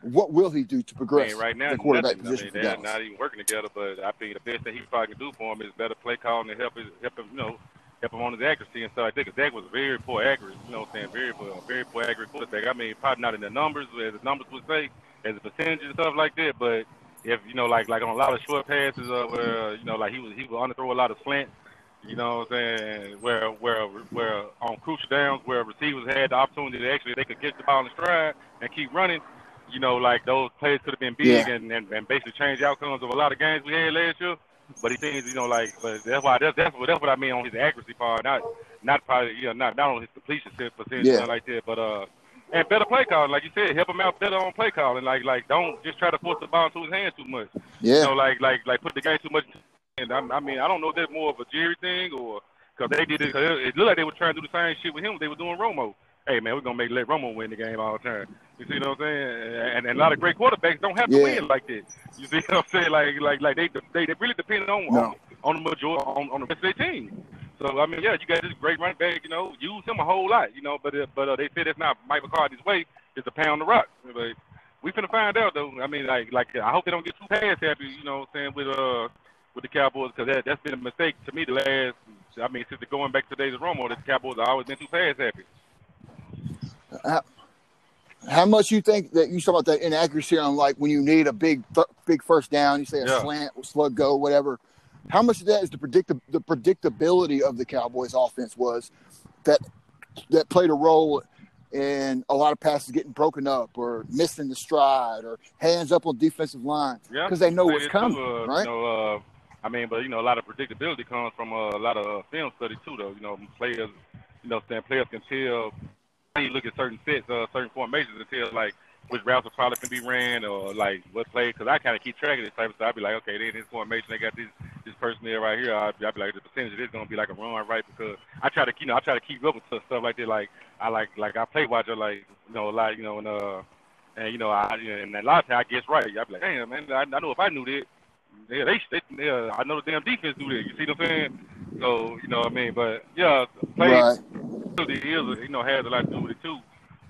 What will he do to progress right now, the quarterback nothing. position I mean, they're not even working together. But I think the best thing he probably can do for him is better play calling and help his, help him, you know, help him on his accuracy and stuff like that. Because Dak was very poor accurate, you know, what I'm saying very poor, very poor accurate quarterback. I mean, probably not in the numbers as the numbers would say, as a percentage and stuff like that. But if you know, like like on a lot of short passes, uh, where you know, like he was he would underthrow a lot of slants. You know what I'm saying? Where where where on crucial downs where receivers had the opportunity to actually they could get the ball in stride and keep running. You know, like those plays could have been big Yeah. and, and, and basically change outcomes of a lot of games we had last year. But he seems, you know, like, but that's why that's that's what that's what I mean on his accuracy part, not not probably, you know, not not on his completion percentage, Yeah. like that. But uh, and better play calling, like you said, help him out better on play calling. Like like don't just try to force the ball into his hand too much. Yeah. You know, like like like put the game too much. And I, I mean, I don't know if that's more of a Jerry thing or because they did it. Cause it, it looked like they were trying to do the same shit with him. They were doing Romo. Hey man, we're gonna make let Romo win the game all the time. You see what I'm saying? And, and a lot of great quarterbacks don't have to Yeah. win like that. You see what I'm saying? Like like like they they, they really depend on No. on, on the majority on, on the rest of their team. So I mean, yeah, you got this great running back. You know, use him a whole lot. You know, but uh, but uh, they said it's not Mike McCarthy's way. It's to pound the rock. But we finna find out though. I mean, like like I hope they don't get too pass happy. You know, what I'm saying with uh with the Cowboys because that that's been a mistake to me the last. I mean, since the going back to days of Romo, the Cowboys have always been too pass happy. How, how much you think that you talk about that inaccuracy on like when you need a big th- big first down, you say a Yeah. slant, slug go, whatever. How much of that is the predict the predictability of the Cowboys' offense was that that played a role in a lot of passes getting broken up or missing the stride or hands up on defensive line Yeah, because they know what's coming, uh, right? You know, uh, I mean, but you know, a lot of predictability comes from uh, a lot of uh, film study too, though. You know, players, you know, saying players can tell. You look at certain sets, uh, certain formations, and tell like which routes will probably can be ran or like what play. Because I kind of keep track of this type of stuff. I'd be like, okay, they in this formation, they got this this person there right here. I'd, I'd be like, the percentage of this gonna be like a run right because I try to, you know, I try to keep up with stuff like that. Like I like like I play watcher like you know a lot, you know, and uh. And you know, I and a lot of times I guess right. I'd be like, damn man, I, I know if I knew that, yeah, they, they yeah, I know the damn defense do that. You see what I'm saying? So you know what I mean? But yeah, play Right. it is, you know, has a lot to do with it too.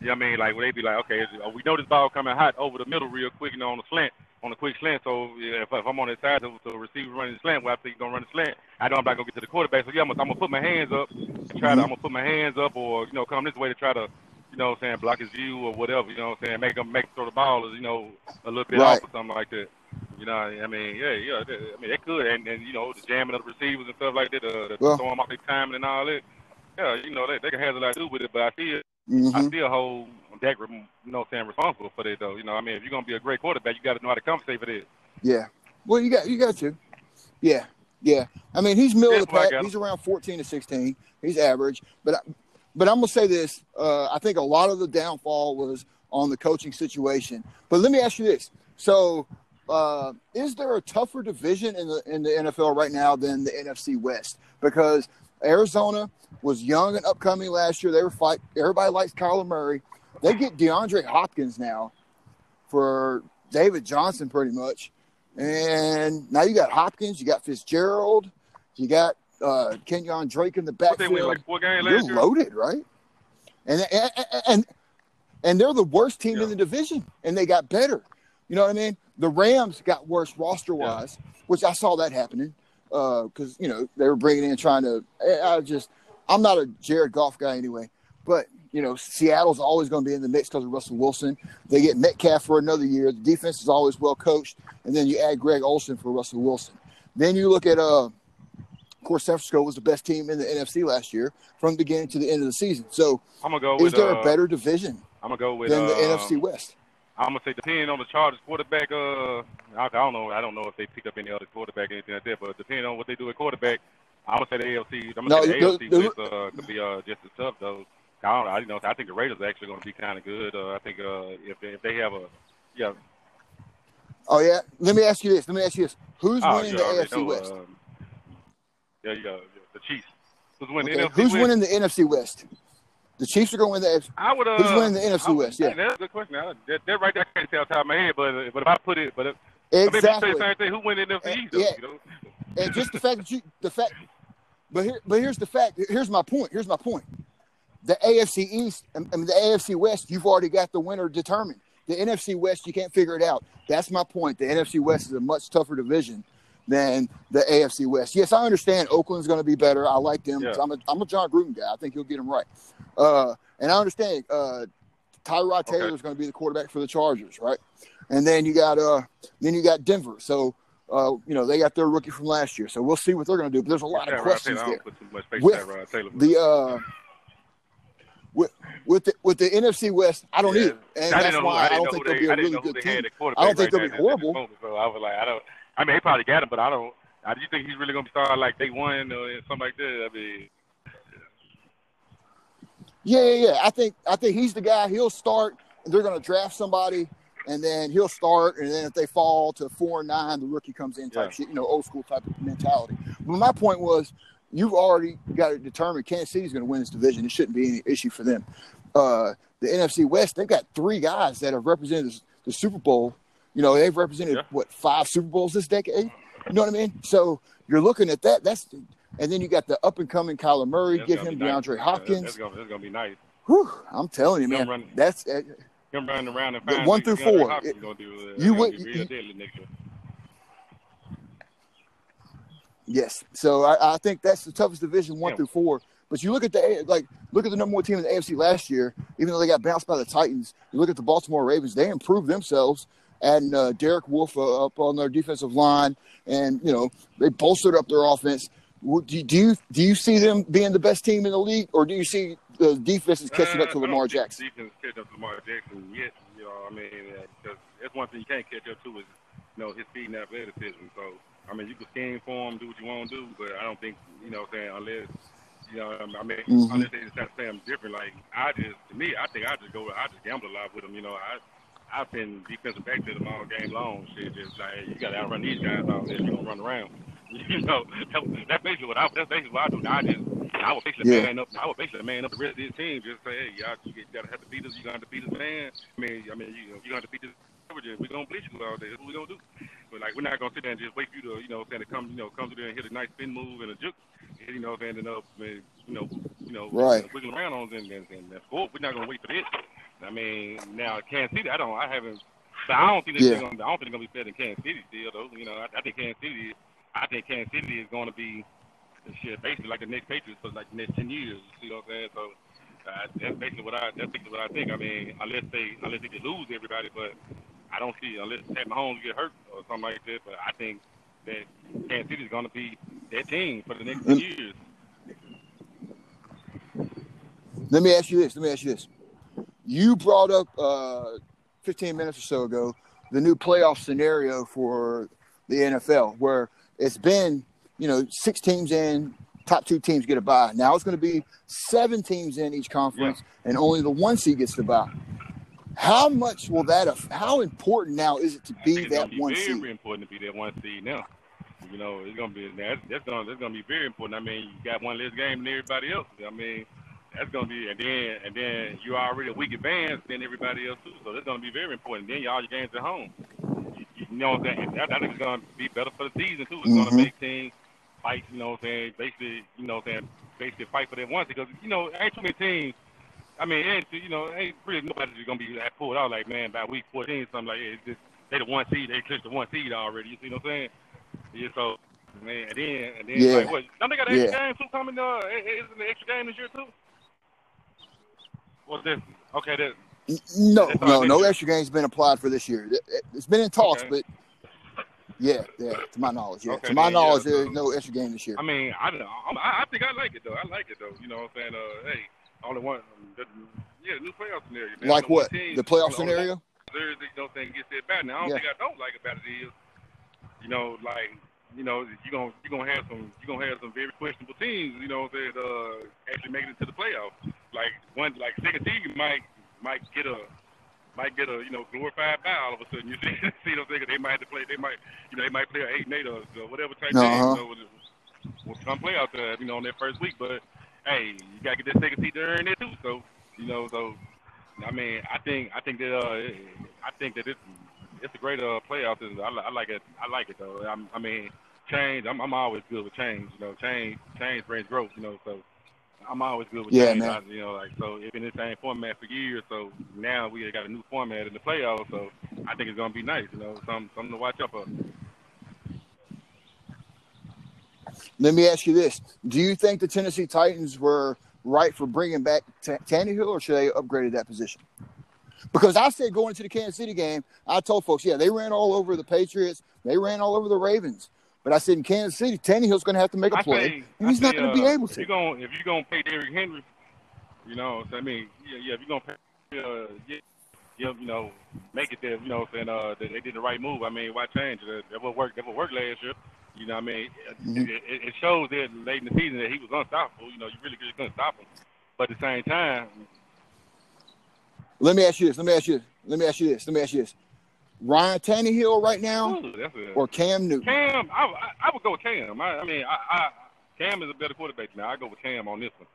You know what I mean? Like, when they be like, okay, oh, we know this ball coming hot over the middle real quick, you know, on the slant, on the quick slant. So yeah, if, if I'm on the side, so, so the receiver running the slant, well, I think he's gonna run the slant. I know I'm not gonna get to the quarterback. So yeah, I'm gonna, I'm gonna put my hands up and try to, mm-hmm. I'm gonna put my hands up, or you know, come this way to try to, you know, what I'm saying, block his view or whatever. You know, what I'm saying, make him make throw the ball, you know, a little bit Right. off or something like that. You know, I mean, yeah, yeah. I mean, they could, and, and you know, the jamming of the receivers and stuff like that, uh, the Well- throwing off their timing and all that. Yeah, you know, they they can have a lot to do with it, but I still, I Mhm. still hold Dak, you know, what I'm saying responsible for that though. You know, I mean, if you're gonna be a great quarterback, you got to know how to compensate for that. Yeah. Well, you got you got to. Yeah. Yeah. I mean, he's middle of the That's why I pack. He's around 14 to 16. He's average. But I, but I'm gonna say this. Uh, I think a lot of the downfall was on the coaching situation. But let me ask you this. So, uh, is there a tougher division in the in the NFL right now than the NFC West? Because Arizona was young and upcoming last year. They were fight. Everybody likes Kyler Murray. They get DeAndre Hopkins now for David Johnson, pretty much. And now you got Hopkins, you got Fitzgerald, you got uh, Kenyon Drake in the they win backfield. like You're year. loaded, right? And and and, and they're the worst team Yeah. in the division, and they got better. You know what I mean? The Rams got worse roster wise, which I saw that happening because you know they were bringing in trying to. I just I'm not a Jared Goff guy anyway, but you know Seattle's always going to be in the mix because of Russell Wilson. They get Metcalf for another year. The defense is always well coached, and then you add Greg Olsen for Russell Wilson. Then you look at uh, of course, San Francisco was the best team in the NFC last year from the beginning to the end of the season. So, I'm gonna go is with. there uh, a better division I'm gonna go with than the uh, NFC West? I'm gonna say depending on the Chargers quarterback. Uh, I, I don't know. I don't know if they pick up any other quarterback or anything like that. But depending on what they do at quarterback, I'm gonna say the AFC. I'm gonna No, say the AFC West, uh, could be uh, just as tough though. I don't know. I, you know, I think the Raiders are actually gonna be kind of good. Uh, I think uh, if they, if they have a yeah. Oh yeah. Let me ask you this. Let me ask you this. Who's Oh, winning yeah, the AFC know, West? Um, yeah, yeah, the Chiefs. Who's winning Okay, the NFC Who's West? winning the NFC West? The Chiefs are going to win the. I would. Uh, Who's winning the NFC would- West? Yeah. that's a good question. I, that, that right there, I can't tell top of my head, but but if I put it, but if, I mean, if you Exactly. say the same thing, who win the NFC East? though, Yeah. You know? and just the fact that you the fact but here but here's the fact here's my point here's my point the afc east i mean the afc west you've already got the winner determined the nfc west you can't figure it out that's my point the nfc west is a much tougher division than the afc west yes i understand oakland's going to be better i like them Yeah. I'm, a, I'm a Jon Gruden guy i think he'll get them right uh, and i understand uh, tyrod Okay. taylor's going to be the quarterback for the chargers right and then you got uh then you got denver so uh, you know, they got their rookie from last year, so we'll see what they're going to do. But there's a lot of questions Taylor, I there. don't put too much faith With Tyrod Taylor. The uh, with with the with the NFC West, I don't Yeah. either, and I that's know, why I I don't think who they'll be a really good team. I don't think right they'll be now at this horrible. moment, so I was like, I don't. I mean, he probably got him, but I don't. I do you think he's really gonna start like day one or something like that? I mean, Yeah, yeah, yeah. I think I think he's the guy. He'll start. And they're going to draft somebody, and then he'll start. And then if they fall to four and nine, the rookie comes in type Yeah. shit. You know, old school type of mentality. But my point was, you've already got it determined. Kansas City's going to win this division. It shouldn't be any issue for them. Uh, the NFC West, they've got three guys that have represented the, Super Bowl. You know, they've represented Yeah. what five Super Bowls this decade. You know what I mean? So you're looking at that. That's and then you got the up and coming Kyler Murray. that's Give him be nice. DeAndre Hopkins. That's gonna, that's gonna be nice. Whew, I'm telling you, man. running- That's uh, Him running around and one through four, it- gonna do, uh, you would- you- deadly next year. Yes. So I, I think that's the toughest division one through four. But you look at the like look at the number one team in the AFC last year. Even though they got bounced by the Titans, you look at the Baltimore Ravens. They improved themselves, adding uh, Derek Wolfe uh, up on their defensive line, and you know they bolstered up their offense. Do do you do you see them being the best team in the league, or do you see the defenses catching up to Uh, Lamar Jackson? Defense catch up to Lamar Jackson yet. You know, I mean, because that's one thing you can't catch up to is you know his speed and athleticism. So I mean, you can scheme for him, do what you want to do, but I don't think you know, what I'm saying unless you know, I mean, Mhm. unless they decide to say I'm different. Like I just, to me, I think I just go, I just gamble a lot with him. You know, I. I've been defensive back to them all game long. Shit, just like you got to outrun these guys out there. You gonna run around. You know, that, that's basically what I. That's basically what I do. I just, I would basically Yeah. man up. I would basically man up the rest of this team. Just say, hey, y'all, you gotta have to beat us. You gotta have to beat us, man. I mean, I mean, you, you got to beat this. Coverage. We gonna bleach you all day. That's what we gonna do. But like, we're not gonna sit there and just wait for you to, you know, saying to come, you know, come through there and hit a nice spin move and a juke. You know, and end up, you know, you know, Right. wiggle around on them and, and, and score. We're not gonna wait for this. I mean, now Kansas City, I don't, I haven't. So I don't think they're Yeah. gonna. I don't think they're gonna be better than Kansas City still, though. You know, I, I think Kansas City. I think Kansas City is going to be shit basically like the next Patriots for like the next ten years. You see what I'm saying? So uh, that's basically what I. That's basically what I think. I mean, unless they unless they can lose everybody, but I don't see unless Pat Mahomes get hurt or something like that. But I think that Kansas City is going to be that team for the next Mm. years. Let me ask you this. Let me ask you this. You brought up uh, 15 minutes or so ago the new playoff scenario for the NFL, where it's been, you know, six teams in, top two teams get a bye. Now it's going to be seven teams in each conference, and only the one seed gets the bye. How much will that? How important now is it to be that be one very seed? important to be that one seed now. You know, it's gonna be that's, that's gonna that's gonna be very important. I mean, you got one less game than everybody else. I mean, that's gonna be and then and then you're already a week advanced than everybody else too. So that's gonna be very important. Then you all your games at home. You, you know what I'm saying? That, I think it's gonna be better for the season too. It's Mhm. gonna make teams fight. You know what I'm saying? Basically, you know what I'm saying? Basically fight for that one because you know ain't too many teams. I mean, ain't you know ain't really nobody's gonna be that pulled out like man by week 14 something like that. It's just they the one seed. They clinched the one seed already. You see what I'm saying? Yeah. So man, and then and then Yeah. like what? Don't they got an extra Yeah. game too coming? Uh, isn't the extra game this year too? What's this? Okay, that No, no, no extra games been applied for this year. It- it- It's been in talks, Okay. but yeah, yeah, to my knowledge, yeah. Okay, to my yeah, knowledge, so- there's no extra game this year. I mean, I don't know. I, I think I like it though. I like it though. You know what I'm saying? Uh, hey, only one. The, yeah, the new playoff scenario. Man. Like what? team- The playoff only scenario? You know, what gets that bad. Now, I don't Yeah. think I don't like about it is, you know, like, you know, you gonna you gonna have some you gonna have some very questionable teams, you know, that uh actually make it to the playoffs. Like one like second team might might get a might get a you know glorified bye all of a sudden. You see, see what I'm? They might have to play. They might you know they might play a eight and eight or, or whatever type Uh-huh. game. You know, with some playoff time, you know, on that first week. But hey, you gotta get that second seed to earn it too. So you know, so I mean, I think I think that uh, I think that it's it's a great uh, playoff. I, li- I like it. I like it though. I'm, I mean, change. I'm, I'm always good with change. You know, change change brings growth. You know, so I'm always good with Yeah, change. man. I, you know, like so it's been the same format for years. So now we got a new format in the playoffs. So I think it's gonna be nice. You know, something something to watch out for. Let me ask you this: Do you think the Tennessee Titans were right for bringing back T- Tannehill, or should they have upgraded that position? Because I said going into the Kansas City game, I told folks, yeah, they ran all over the Patriots, they ran all over the Ravens, but I said in Kansas City, Tannehill's going to have to make a I play, and I he's not going to be uh, able If to. you're if you're gonna pay Derrick Henry, you know, I mean, yeah, yeah, if you're gonna pay, uh, yeah, yeah, you know, make it there, you know, saying uh, they did the right move. I mean, why change? That, that would work. That would work last year. You know, what I mean, it, it, it shows that late in the season that he was unstoppable. You know, you really just couldn't stop him. But at the same time, Let me ask you this. Let me ask you. This. Let me ask you this. Let me ask you this. Ryan Tannehill right now, ooh, a, or Cam Newton? Cam. I, I, I would go with Cam. I, I mean, I, I, Cam is a better quarterback now. I go with Cam on this one.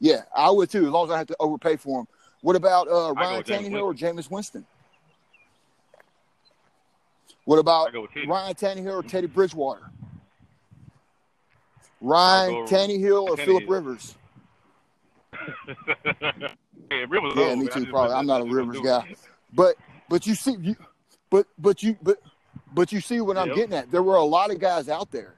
Yeah, I would too, as long as I have to overpay for him. What about uh, Ryan Tannehill or Jameis Winston? What about I go with Teddy. Ryan Tannehill or mm-hmm. Teddy Bridgewater? Ryan Tannehill or Tannehill. Philip Rivers? yeah, Rivers Yeah, old, me too. Probably. I I'm not a Rivers guy, but but you see, you, but but you but but you see what I'm Yep. getting at. There were a lot of guys out there.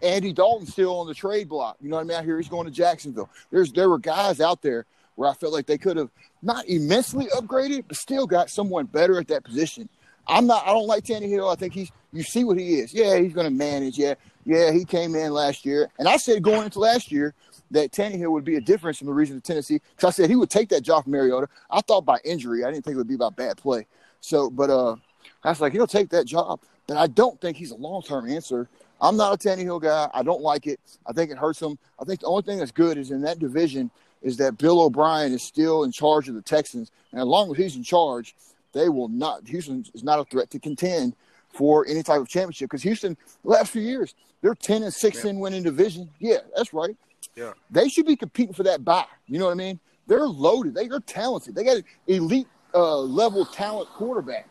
Andy Dalton's still on the trade block. You know what I mean? Out here, he's going to Jacksonville. There's there were guys out there where I felt like they could have not immensely upgraded, but still got someone better at that position. I'm not. I don't like Tannehill. I think he's. You see what he is. Yeah, he's going to manage. Yeah, yeah. He came in last year, and I said going into last year that Tannehill would be a difference from the reason of Tennessee because I said he would take that job from Mariota. I thought by injury. I didn't think it would be by bad play. So, but uh, I was like, he'll take that job, but I don't think he's a long term answer. I'm not a Tannehill guy. I don't like it. I think it hurts him. I think the only thing that's good is in that division is that Bill O'Brien is still in charge of the Texans, and as long as he's in charge, they will not. Houston is not a threat to contend for any type of championship because Houston, the last few years, they're ten and six Yeah. in winning division. Yeah, that's right. Yeah. They should be competing for that bye. You know what I mean? They're loaded. They, they're talented. They got an elite uh, level talent quarterback.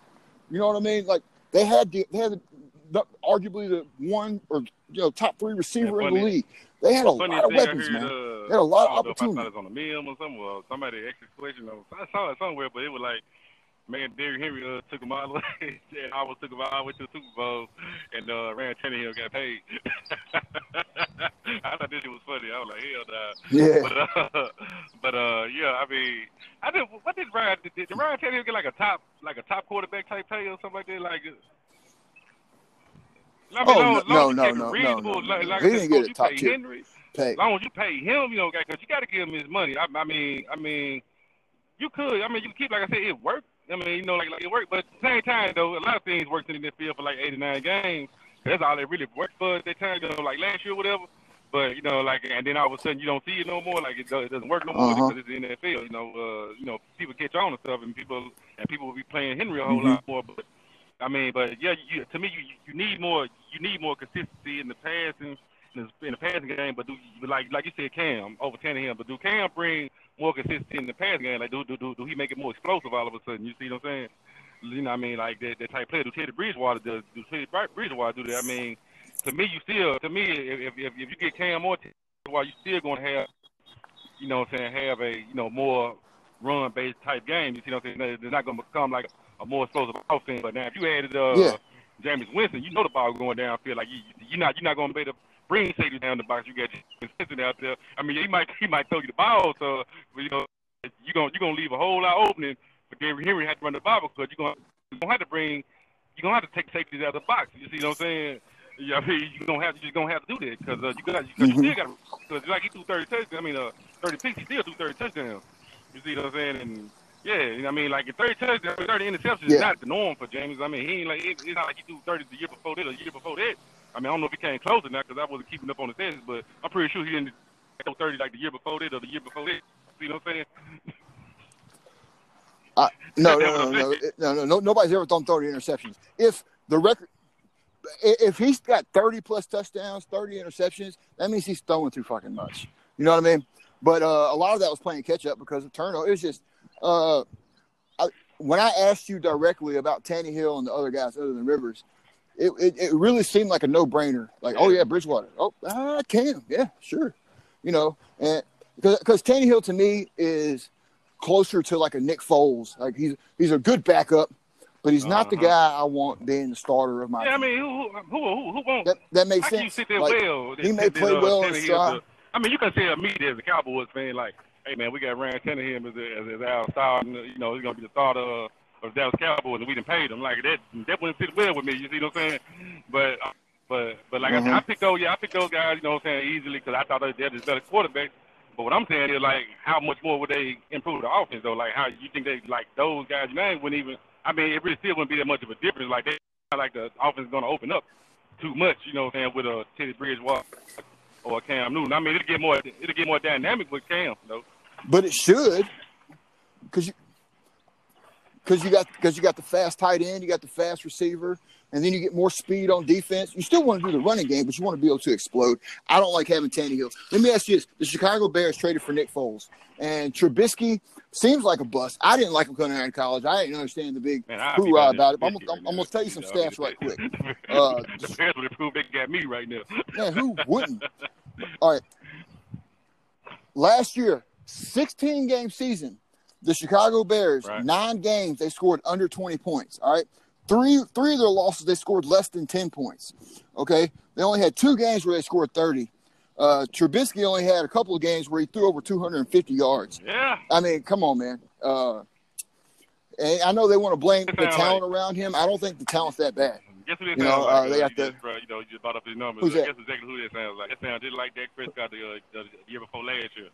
You know what I mean? Like they had the, they had the, the, arguably the one or you know top three receiver Yeah, in the league. They had a lot of weapons, heard, man. Uh, They had a lot of I don't know if I saw this on the meme or something, or somebody asked a question. I saw it somewhere, but it was like, man, Derrick Henry uh, took him all the way, and I was took him all the way to the Super Bowl, and uh, Ryan Tannehill got paid. I thought this shit was funny. I was like, hell nah. Yeah. But uh, but uh, yeah, I mean, I did. What did Ryan? Did, did Ryan Tannehill get like a top, like a top quarterback type pay or something like that? Like, I mean, Oh, no, no, no, no, no, like, no. like He didn't get a top tier. Henry, Pay. as long as you pay him, you know, because you got to give him his money. I, I mean, I mean, you could. I mean, you keep like I said, it worked. I mean, you know, like, like it worked. But at the same time, though, a lot of things worked in this field for like 89 games. That's all it really worked for at that time, you know, like last year or whatever. But you know, like, and then all of a sudden you don't see it no more. Like it, do, it doesn't work no more Uh-huh. because it's in the NFL. You know, uh, you know, people catch on and stuff, and people and people will be playing Henry a whole Mhm. lot more. But I mean, but yeah, you, to me, you you need more. You need more consistency in the passing in the, in the passing game. But do like like you said, Cam over Tannehill. But do Cam bring more consistency in the passing game? Like do do do, do he make it more explosive all of a sudden? You see what I'm saying? You know, what I mean, like that, that type player. Do Teddy Bridgewater does? Do Teddy Bridgewater do that? I mean, to me, you still to me, if if, if you get Cam or Teddy Bridgewater, you still gonna have, you know, what I'm saying, have a you know more run based type game. You see what I'm saying? They're not gonna become like a more explosive offense. But now, if you added uh, Yeah. Jameis Winston, you know the ball going downfield. Like you, you're not you're not gonna be able to bring safety down the box. You got Winston out there. I mean, he might he might throw you the ball, so you know you gonna you gonna leave a whole lot opening for Derrick Henry to have to run the ball because you're gonna you gonna have to bring you're gonna have to take safeties out of the box. You see what I'm saying? Yeah, I mean, you gonna have you just gonna have to do that because uh, you got you, Mhm. you still got because like he threw 30 touchdowns. I mean, uh, 30 picks, he still threw 30 touchdowns. You see what I'm saying? And yeah, you know, I mean, like 30 touchdowns, 30 interceptions Yeah. is not the norm for Jameis. I mean, he ain't like it, it's not like he threw 30 the year before that or the year before that. I mean, I don't know if he came close or not because I wasn't keeping up on the stats, but I'm pretty sure he didn't throw 30 like the year before that or the year before that. know what I'm saying? I, no, no, no, no, no, no, no. Nobody's ever thrown 30 interceptions. If the record, if he's got 30 plus touchdowns, 30 interceptions, that means he's throwing too fucking much. You know what I mean? But uh, a lot of that was playing catch up because of turnover. It was just uh, I, when I asked you directly about Tannehill and the other guys other than Rivers, it, it, it really seemed like a no brainer. Like, oh yeah, Bridgewater. Oh, ah, I can. Yeah, sure. You know, and because Tannehill to me is closer to like a Nick Foles. Like he's he's a good backup, but he's not the Uh-huh. guy I want being the starter of my. Yeah, I mean, who who who who, won't? that that makes How can you sense. sit there Like, well? he may play uh, well in stride. the- I mean, you can tell me as a Cowboys fan, like, hey man, we got Ryan Tannehill as, as, as our star, and, you know, he's gonna be the starter uh, of Dallas Cowboys, and we done paid him like that. That wouldn't sit well with me. You see what I'm saying? But uh, but but like I said. Mm-hmm. I picked those. Yeah, I picked those guys. You know what I'm saying easily because I thought they- they're the better quarterbacks. But what I'm saying is like, how much more would they improve the offense though? Like, how you think they like those guys? Name wouldn't even. I mean, it really still wouldn't be that much of a difference. Like they like the offense is gonna open up too much. You know what I'm saying with a Teddy Bridgewater or a Cam Newton. I mean, it'll get more it'll get more dynamic with Cam though. but it should, because you because you got because you got the fast tight end, you got the fast receiver, and then you get more speed on defense. You still want to do the running game, but you want to be able to explode. I don't like having Tannehill. Let me ask you this: the Chicago Bears traded for Nick Foles, and Trubisky seems like a bust. I didn't like him coming out of college. I didn't understand the big Man, hoorah about it. I'm, I'm, I'm gonna tell you some stats right quick. the Uh, Bears would prove they got me right now. Man, who wouldn't? All right. Last year, 16 game season, the Chicago Bears, Right. nine games, they scored under 20 points. All right. Three three of their losses, they scored less than 10 points. Okay. They only had two games where they scored 30. Uh, Trubisky only had a couple of games where he threw over 250 yards. Yeah. I mean, come on, man. Uh, and I know they want to blame the talent around him. I don't think the talent's that bad. Guess who You know, like? uh, they you got the- just, bro, you know, you just brought up his numbers. Who's I that? guess exactly who that sounds like. That sounds just like Dak Prescott the, uh, the year before last year.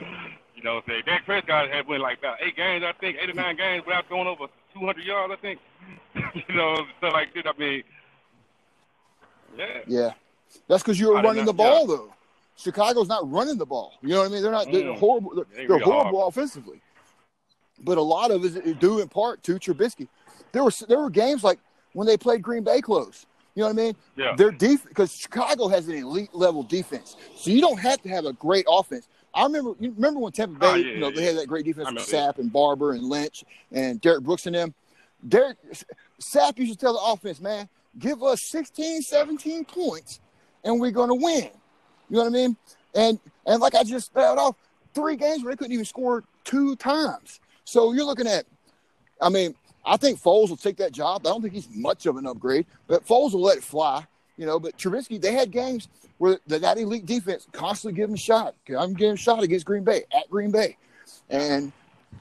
you know what I'm saying? Dak Prescott had went like about eight games, I think, eight or nine games without going over 200 yards, I think. you know, stuff like that. I mean, yeah. Yeah, that's because you were I running the ball though. Chicago's not running the ball. You know what I mean? They're not. They're Mm. horrible. They're, They they're really horrible offensively. But a lot of it is due in part to Trubisky. There were there were games like when they played Green Bay close. You know what I mean? Yeah. Their def because Chicago has an elite level defense, so you don't have to have a great offense. I remember you remember when Tampa Bay, Oh, yeah, you know, yeah, they had that great defense with Sapp and Barber and Lynch and Derrick Brooks and them. Derek Sapp used to tell the offense, man, give us 16, 17 points, and we're going to win. You know what I mean? And and like I just spelled off, three games where they couldn't even score two times. So you're looking at, I mean, I think Foles will take that job. I don't think he's much of an upgrade, but Foles will let it fly. You know, but Trubisky, they had games where that elite defense constantly give him a shot. I'm getting a shot against Green Bay at Green Bay, and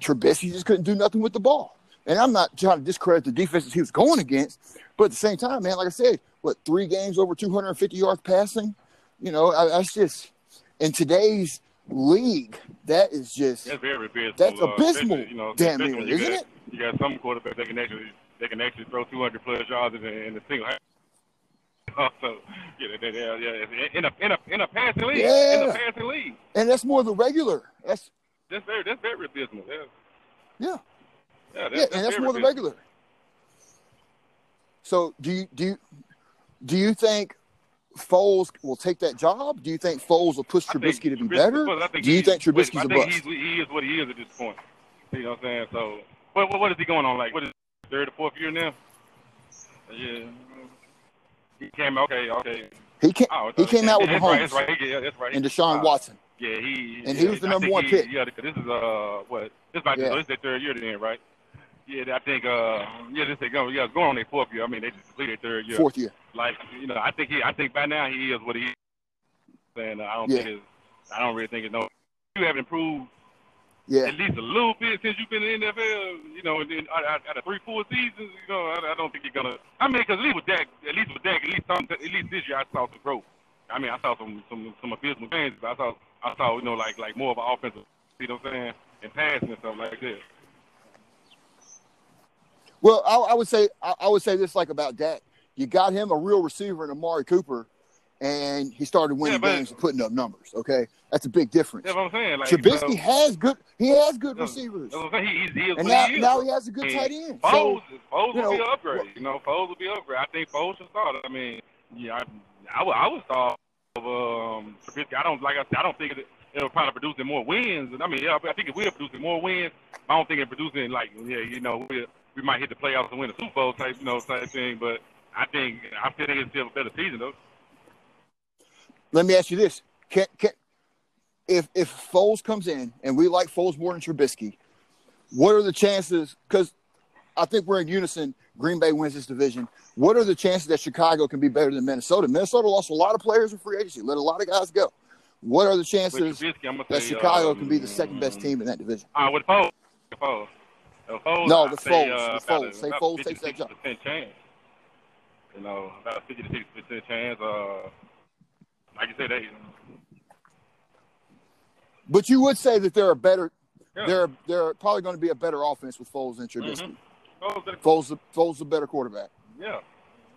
Trubisky just couldn't do nothing with the ball. And I'm not trying to discredit the defenses he was going against, but at the same time, man, like I said, what three games over 250 yards passing? You know, I, that's just in today's league. That is just that's very abysmal. That's uh, abysmal. You know, damn near, isn't got, it? You got some quarterbacks that can actually they can actually throw 200 plus yards in, in the single. So uh, yeah, yeah, yeah, in a in a in a passing league, yeah. in a passing league, and that's more the regular. That's that's very that's very abysmal. Yeah, yeah, yeah, that's, yeah and that's more the regular. So do you do you do you think Foles will take that job? Do you think Foles will push Trubisky to be Trubisky, better? Do you think Trubisky's I a think bust? he is what he is at this point. You know what I'm saying? So, what, what, what is he going on? Like, what is third or fourth year now? Yeah. He came okay, okay. He came. Oh, he came out with that's Mahomes right, that's right. Yeah, that's right. and Deshaun uh, Watson. Yeah, he And yeah, he was the number one he, pick. Yeah, this is uh what this might Yeah. this is their third year then, right? Yeah, I think uh yeah this they going yeah going on their fourth year. I mean they just completed their third year. Fourth year. Like you know I think he I think by now he is what he is. And uh, I don't Yeah. think it's I don't really think it's no. You haven't improved Yeah. at least a little bit since you've been in the NFL. You know, and then out, out, of three, four seasons, you know, I, I don't think you're gonna. I mean, because at least with Dak, at least with Dak, at least some, at least this year, I saw some growth. I mean, I saw some some some abysmal games, but I saw I saw you know like like more of an offensive. You know what I'm saying? And passing and stuff like that. Well, I, I would say I, I would say this like about Dak. You got him a real receiver in Amari Cooper, and he started winning Yeah, games and putting up numbers. Okay, that's a big difference. That's what I'm saying. Like Trubisky you know, has good. He has good receivers, what I'm saying. He, he's, he and now he now he has a good tight end. Foles, So Foles will be know, an upgrade. what- You know, Foles will be an upgrade. I think Foles should start. I mean, yeah, I, I would, I would start of um, Trubisky. I don't like I said. I don't think it, it'll probably producing more wins. And I mean, yeah, I think if we're producing more wins. I don't think it producing like yeah, you know, we we might hit the playoffs and win the Super Bowl type, you know, type thing. But I think I still think it's still a better season though. Let me ask you this: Can can if if Foles comes in and we like Foles more than Trubisky, what are the chances? Because I think we're in unison. Green Bay wins this division. What are the chances that Chicago can be better than Minnesota? Minnesota lost a lot of players in free agency, let a lot of guys go. What are the chances Trubisky, that say, Chicago um, can be the second best team in that division? Uh, with Foles, with Foles. Uh, Foles No, say, Foles, Uh, with Foles. Say Foles 50, takes that job. 60% chance. You know, about a 50 to 60 percent chance. Uh, like you said, they. But you would say that they're a better, Yeah. they're they're probably going to be a better offense with Foles and Trubisky. Mhm. Foles, Foles, Foles, a better quarterback. yeah.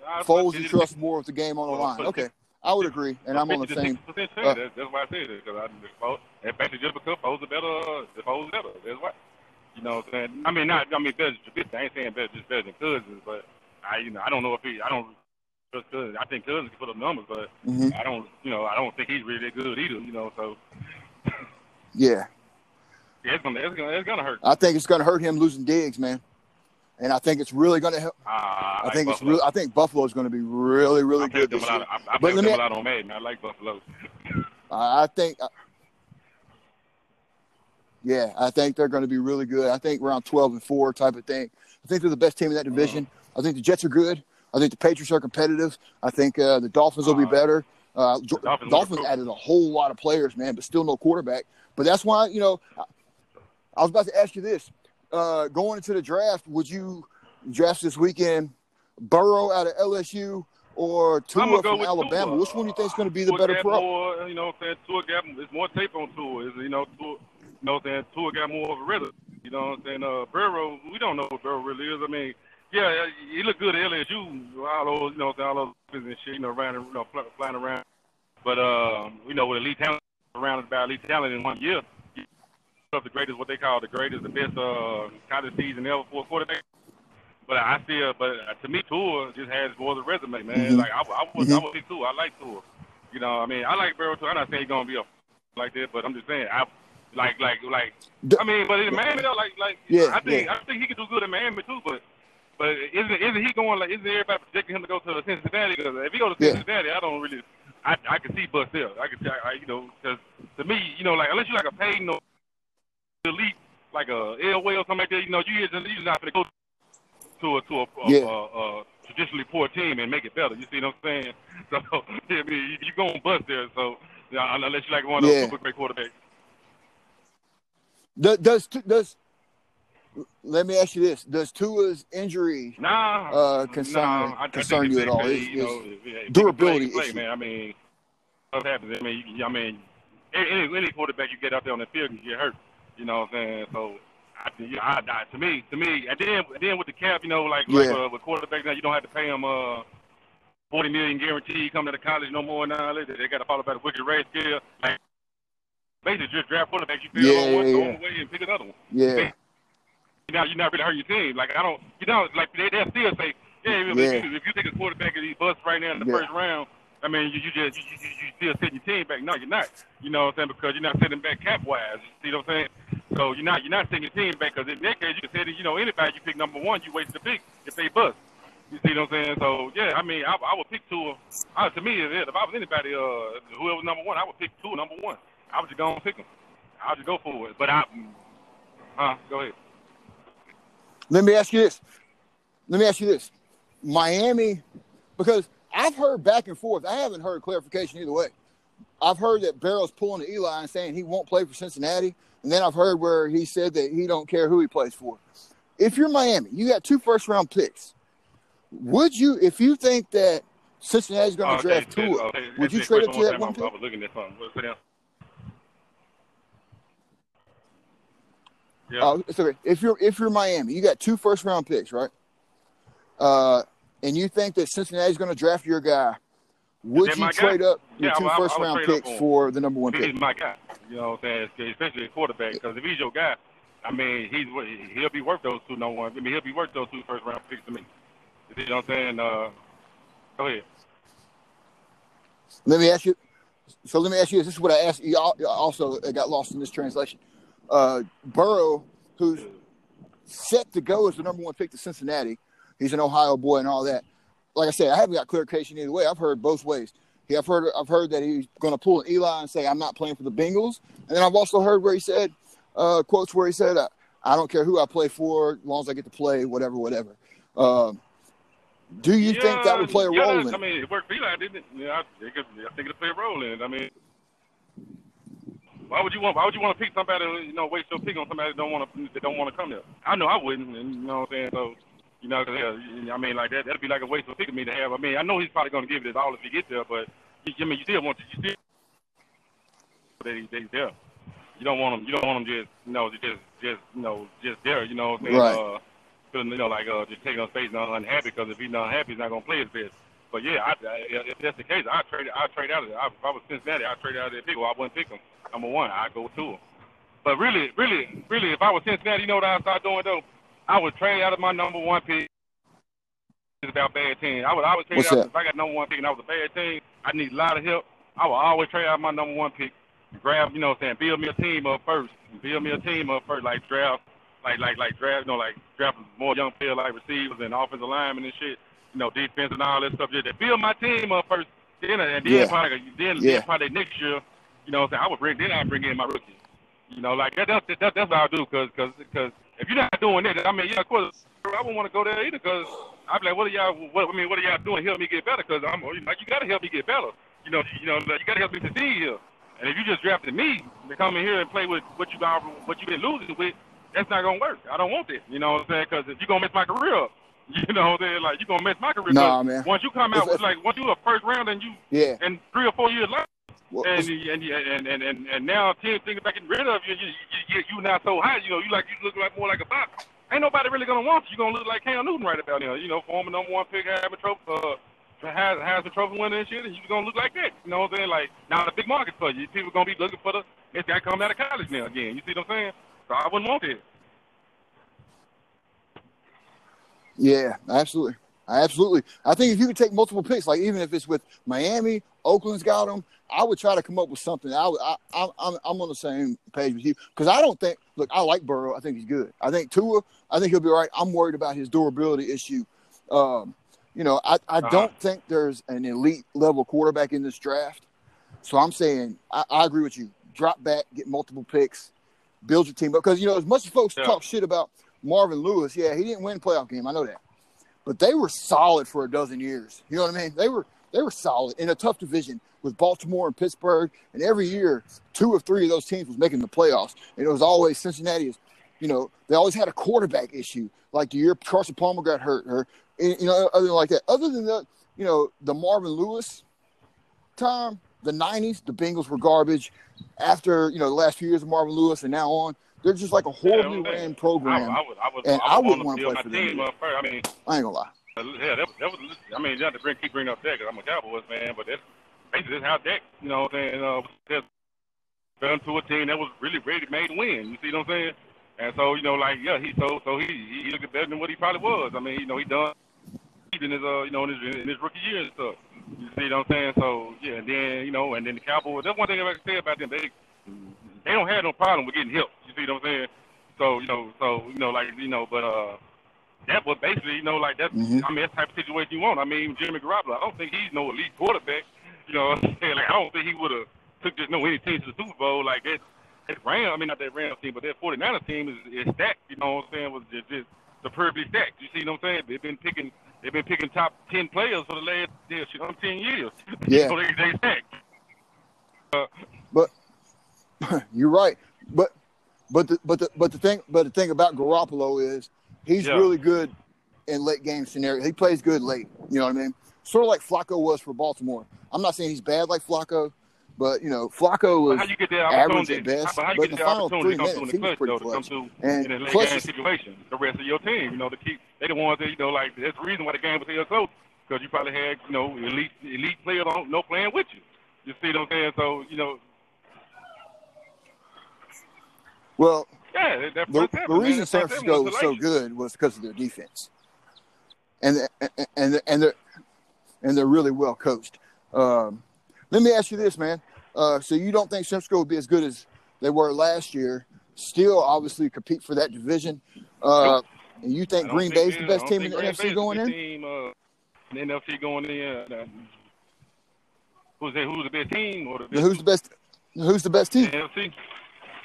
I'd Foles, you trust more with the game on the line. Okay, I would agree, and I'm on the same. 60% chance. uh, that's, that's why I said it because I and basically just because Foles are better, uh, Foles is better. That's why. You know what I'm saying? I mean, not I mean better Trubisky. I ain't saying better just better than Cousins, but I you know I don't know if he I don't trust Cousins. I think Cousins can put up numbers, but Mhm. I don't you know I don't think he's really that good either. You know, so Yeah, yeah, it's gonna it's gonna it's gonna hurt. I think it's going to hurt him losing Diggs, man. And I think it's really going to help. Uh, I, like think it's. I think Buffalo's going to be really, really I good this year. I, I But picked let them me- a lot on Madden. I like Buffalo. I think. uh, Yeah, I think they're going to be really good. I think around twelve and four type of thing. I think they're the best team in that division. I think the Jets are good. I think the Patriots are competitive. I think uh, the Dolphins will be better. Uh, Dolphins Dolphins, added a whole lot of players, man, but still no quarterback. But that's why you know, I, was about to ask you this: uh, going into the draft, would you draft this weekend Burrow out of LSU or Tua from Alabama? Tua. Which one do you think is going to be the Tua better pro? More, you know, what I'm saying Tua got there's more tape on Tua. Is you know, Tua, you know, what I'm saying Tua got more of a rhythm. You know, what I'm saying uh, Burrow. We don't know what Burrow really is. I mean, yeah, he looked good at LSU. All those, you know, what I'm saying, all those and shit, you know, around, you know, flying around. But uh, you know, with elite talent around about elite talent in one year, of the greatest, what they call the greatest, the best uh, college season ever for a quarterback. But I still, but uh, to me, Tua just has more of the resume, man. Mhm. Like I, I was, I was Tua. I like Tua. You know, I mean, I like Burrow too. I'm not saying he's gonna be a like that, but I'm just saying, I like, like, like. I mean, but in Miami, though, like, like, Yeah, I think, I think he could do good in Miami too. But, But isn't isn't he going like? Isn't everybody projecting him to go to Cincinnati? Because if he goes to Yeah. Cincinnati, I don't really. I I can see Bus there. I can see, I, I, you know, because to me, you know, like unless you like a Payton or elite, like a Elway or something like that, you know, you just you're not gonna go to a to a, a, Yeah. a, a traditionally poor team and make it better. You see what I'm saying? So I mean, you, you going bust there. So yeah, unless you like one of those super great quarterbacks. Does does let me ask you this: Does Tua's injury Nah, Uh, concern- nah, I, concern you at all? basically, you know, is if- if you can durability play, play, man. I mean, what happens? I mean, you, I mean, any, any quarterback you get out there on the field can get hurt. You know what I'm saying? So, I, think, yeah, I, I, to me, to me, and then, then with the cap, you know, like, like Yeah. uh, with quarterbacks now, you don't have to pay them uh, forty million guaranteed coming to the college no more now. They, they got to follow by the wicked rate scale. Like, basically, just draft quarterbacks. You feel Yeah, on one, yeah, yeah. away, and pick another one Yeah, you're not, you're not really hurting your team. Like I don't, you know, like they they still say, yeah, if, Yeah. you, if you take a quarterback and he busts right now in the Yeah. first round, I mean, you, you just you, you, you still setting your team back. No, you're not. You know what I'm saying? Because you're not setting back cap wise. You see what I'm saying? So you're not you're not setting your team back because in that case you can say that you know anybody you pick number one, you wasted the pick if they bust. You see what I'm saying? So yeah, I mean, I, I would pick two. Uh, to me, if, if I was anybody, uh, whoever number one, I would pick two number one. I would just go and pick them. I would just go for it. But I, uh, go ahead. Let me ask you this. Let me ask you this. Miami, because I've heard back and forth. I haven't heard clarification either way. I've heard that Burrow's pulling to Eli and saying he won't play for Cincinnati, and then I've heard where he said that he don't care who he plays for. If you're Miami, you got two first round picks. Would you, if you think that Cincinnati's going to oh, Okay, draft okay, Tua, okay. would you trade up to that one. I pick? was looking at something. What's it now? Yeah. Uh, it's okay. If you're if you're Miami, you got two first round picks, right? Uh, and you think that Cincinnati's going to draft your guy, would you my guy? trade up your Yeah, two I first round picks for the number one he's pick? my guy. You know what I'm saying? Especially a quarterback. Because if he's your guy, I mean, he's he'll be worth those two number one. I mean, he'll be worth those two first round picks to me. You know what I'm saying? Uh, go ahead. Let me ask you. So let me ask you this. Is what I asked you. al- Also, got lost in this translation. Uh, Burrow, who's set to go as the number one pick to Cincinnati, he's an Ohio boy and all that. Like I said, I haven't got clarification either way. I've heard both ways. Yeah, I've heard I've heard that he's going to pull an Eli and say I'm not playing for the Bengals, and then I've also heard where he said uh, quotes where he said uh, I don't care who I play for as long as I get to play, whatever, whatever. Um, do you think that would play a yeah, role in I mean, it worked for Eli, didn't it? Yeah, I think it, I think it'll play a role in it. I mean, why would you want? Why would you want to pick somebody? You know, waste your pick on somebody that don't want to that don't want to come there? I know I wouldn't, and you know what I'm saying. So, you know, 'cause, yeah, I mean, like that, that'd be like a waste of pick of me to have. I mean, I know he's probably going to give it his all if he gets there, but you, I mean, you still want to, you still that he, that he's there. You don't want him. You don't want him just, you know, just, just, you know, just there. You know what I'm saying? Right. Uh, you know, like uh, just taking up space and unhappy because if he's not happy, he's not gonna play his best. But yeah, I, I, if that's the case, I trade, I trade out of it. I, if I was Cincinnati, I trade out of that pick. Well, I wouldn't pick him. Number one, I go to him. But really, really, really, if I was Cincinnati, you know what I would start doing though? I would trade out of my number one pick. It's about bad team. I would, I would trade What's out that? if I got number one pick and I was a bad team. I need a lot of help. I would always trade out my number one pick. Grab, you know, what I'm saying, build me a team up first. Build me a team up first, like draft, like like like draft, you know, like draft more young players like receivers and offensive linemen and shit. You know, defense and all that stuff. Just to build my team up first. Then and then Yeah. probably then, Yeah. then probably next year, you know, what I'm saying I would bring then I bring in my rookies. You know, like that, that's that, that's what I do. Cause, cause, cause if you're not doing that, I mean, yeah, of course, I wouldn't want to go there either. Cause I'd be like, what are y'all? What I mean, what are y'all doing? Help me get better. Cause I'm, you know, you gotta help me get better. You know, you know, you gotta help me succeed here. And if you just drafted me to come in here and play with what you got, what you've been losing with, that's not gonna work. I don't want that. You know what I'm saying? Because if you're gonna mess my career up, you know what I'm? Like you're gonna mess my career. Nah, man. Once you come out with if- like once you a first round and you Yeah. and three or four years later Well, and and and and and, and now team thinking about getting rid of you, you, you, you, you not so high. You know, you like you look like more like a box. Ain't nobody really gonna want you. You gonna look like Cam Newton right about now. You know, former number one pick, Heisman Trophy, uh, has has the trophy winner and shit, and you gonna look like that. You know what I'm saying? Like now the big market for you. People gonna be looking for the this guy coming out of college now again. You see what I'm saying? So I wouldn't want it. Yeah, absolutely. Absolutely. I think if you could take multiple picks, like even if it's with Miami, Oakland's got them, I would try to come up with something. I, I, I I'm, I'm on the same page with you because I don't think. Look, I like Burrow. I think he's good. I think Tua. I think he'll be all right. I'm worried about his durability issue. Um, you know, I, I uh-huh. don't think there's an elite level quarterback in this draft. So I'm saying I, I agree with you. Drop back, get multiple picks, build your team because you know as much as folks yeah. talk shit about Marvin Lewis, yeah, he didn't win playoff game. I know that, but they were solid for a dozen years. You know what I mean? They were they were solid in a tough division with Baltimore and Pittsburgh, and every year two or three of those teams was making the playoffs, and it was always Cincinnati. You know, they always had a quarterback issue. Like the year Carson Palmer got hurt, or you know, other than like that. Other than that, you know, the Marvin Lewis time, the '90s, the Bengals were garbage. After you know the last few years of Marvin Lewis, and now on, they're just like a horribly yeah, ran program. I, I would, I would, and I, wouldn't want to play for them. I mean, I ain't gonna lie. Yeah, that was, that was. I mean, you have to bring, keep bringing up that because I'm a Cowboys fan, but that's basically how Dak, you know, what I'm saying, uh, done to a team that was really ready made to win. You see what I'm saying? And so, you know, like, yeah, he so so he he looked better than what he probably was. I mean, you know, he done in his uh, you know, in his, in his rookie year and stuff. You see what I'm saying? So yeah, and then you know, and then the Cowboys. That's one thing I can say about them. They they don't have no problem with getting help. You see what I'm saying? So you know, so you know, like you know, but uh, that was basically you know, like that. Mm-hmm. I mean, that type of situation you want. I mean, Jimmy Garoppolo. I don't think he's no elite quarterback. You know, what I'm saying? like I don't think he would have took just no any team to the Super Bowl like that. That Ram, I mean not that Rams team, but that 49ers team is, is stacked. You know what I'm saying? Was just, just superbly stacked. You see what I'm saying? They've been picking they've been picking top ten players for the last yeah, ten years. Yeah, so they, they stacked. Uh, but you're right. But but the but the but the thing but the thing about Garoppolo is he's yeah. really good in late game scenario. He plays good late. You know what I mean? Sort of like Flacco was for Baltimore. I'm not saying he's bad like Flacco, but you know, Flacco was average at best. But, but in the final three minutes, he was pretty clutch. And in a late game situation, the rest of your team, you know, to keep they the ones that you know, like that's the reason why the game was here close because you probably had you know elite elite players on no playing with you. You see what I'm saying? So you know. Well, yeah, the, the reason San Francisco was, was so good was because of their defense, and and and they're and they're really well coached. Um, let me ask you this, man. Uh, so you don't think San Francisco will be as good as they were last year? Still, obviously, compete for that division. Uh, and you think Green Bay is the best team in the NFC going in? Team, uh, the NFC going in. Uh, who's that? Who's the best team? Or the who's the best? Who's the best team? The NFC.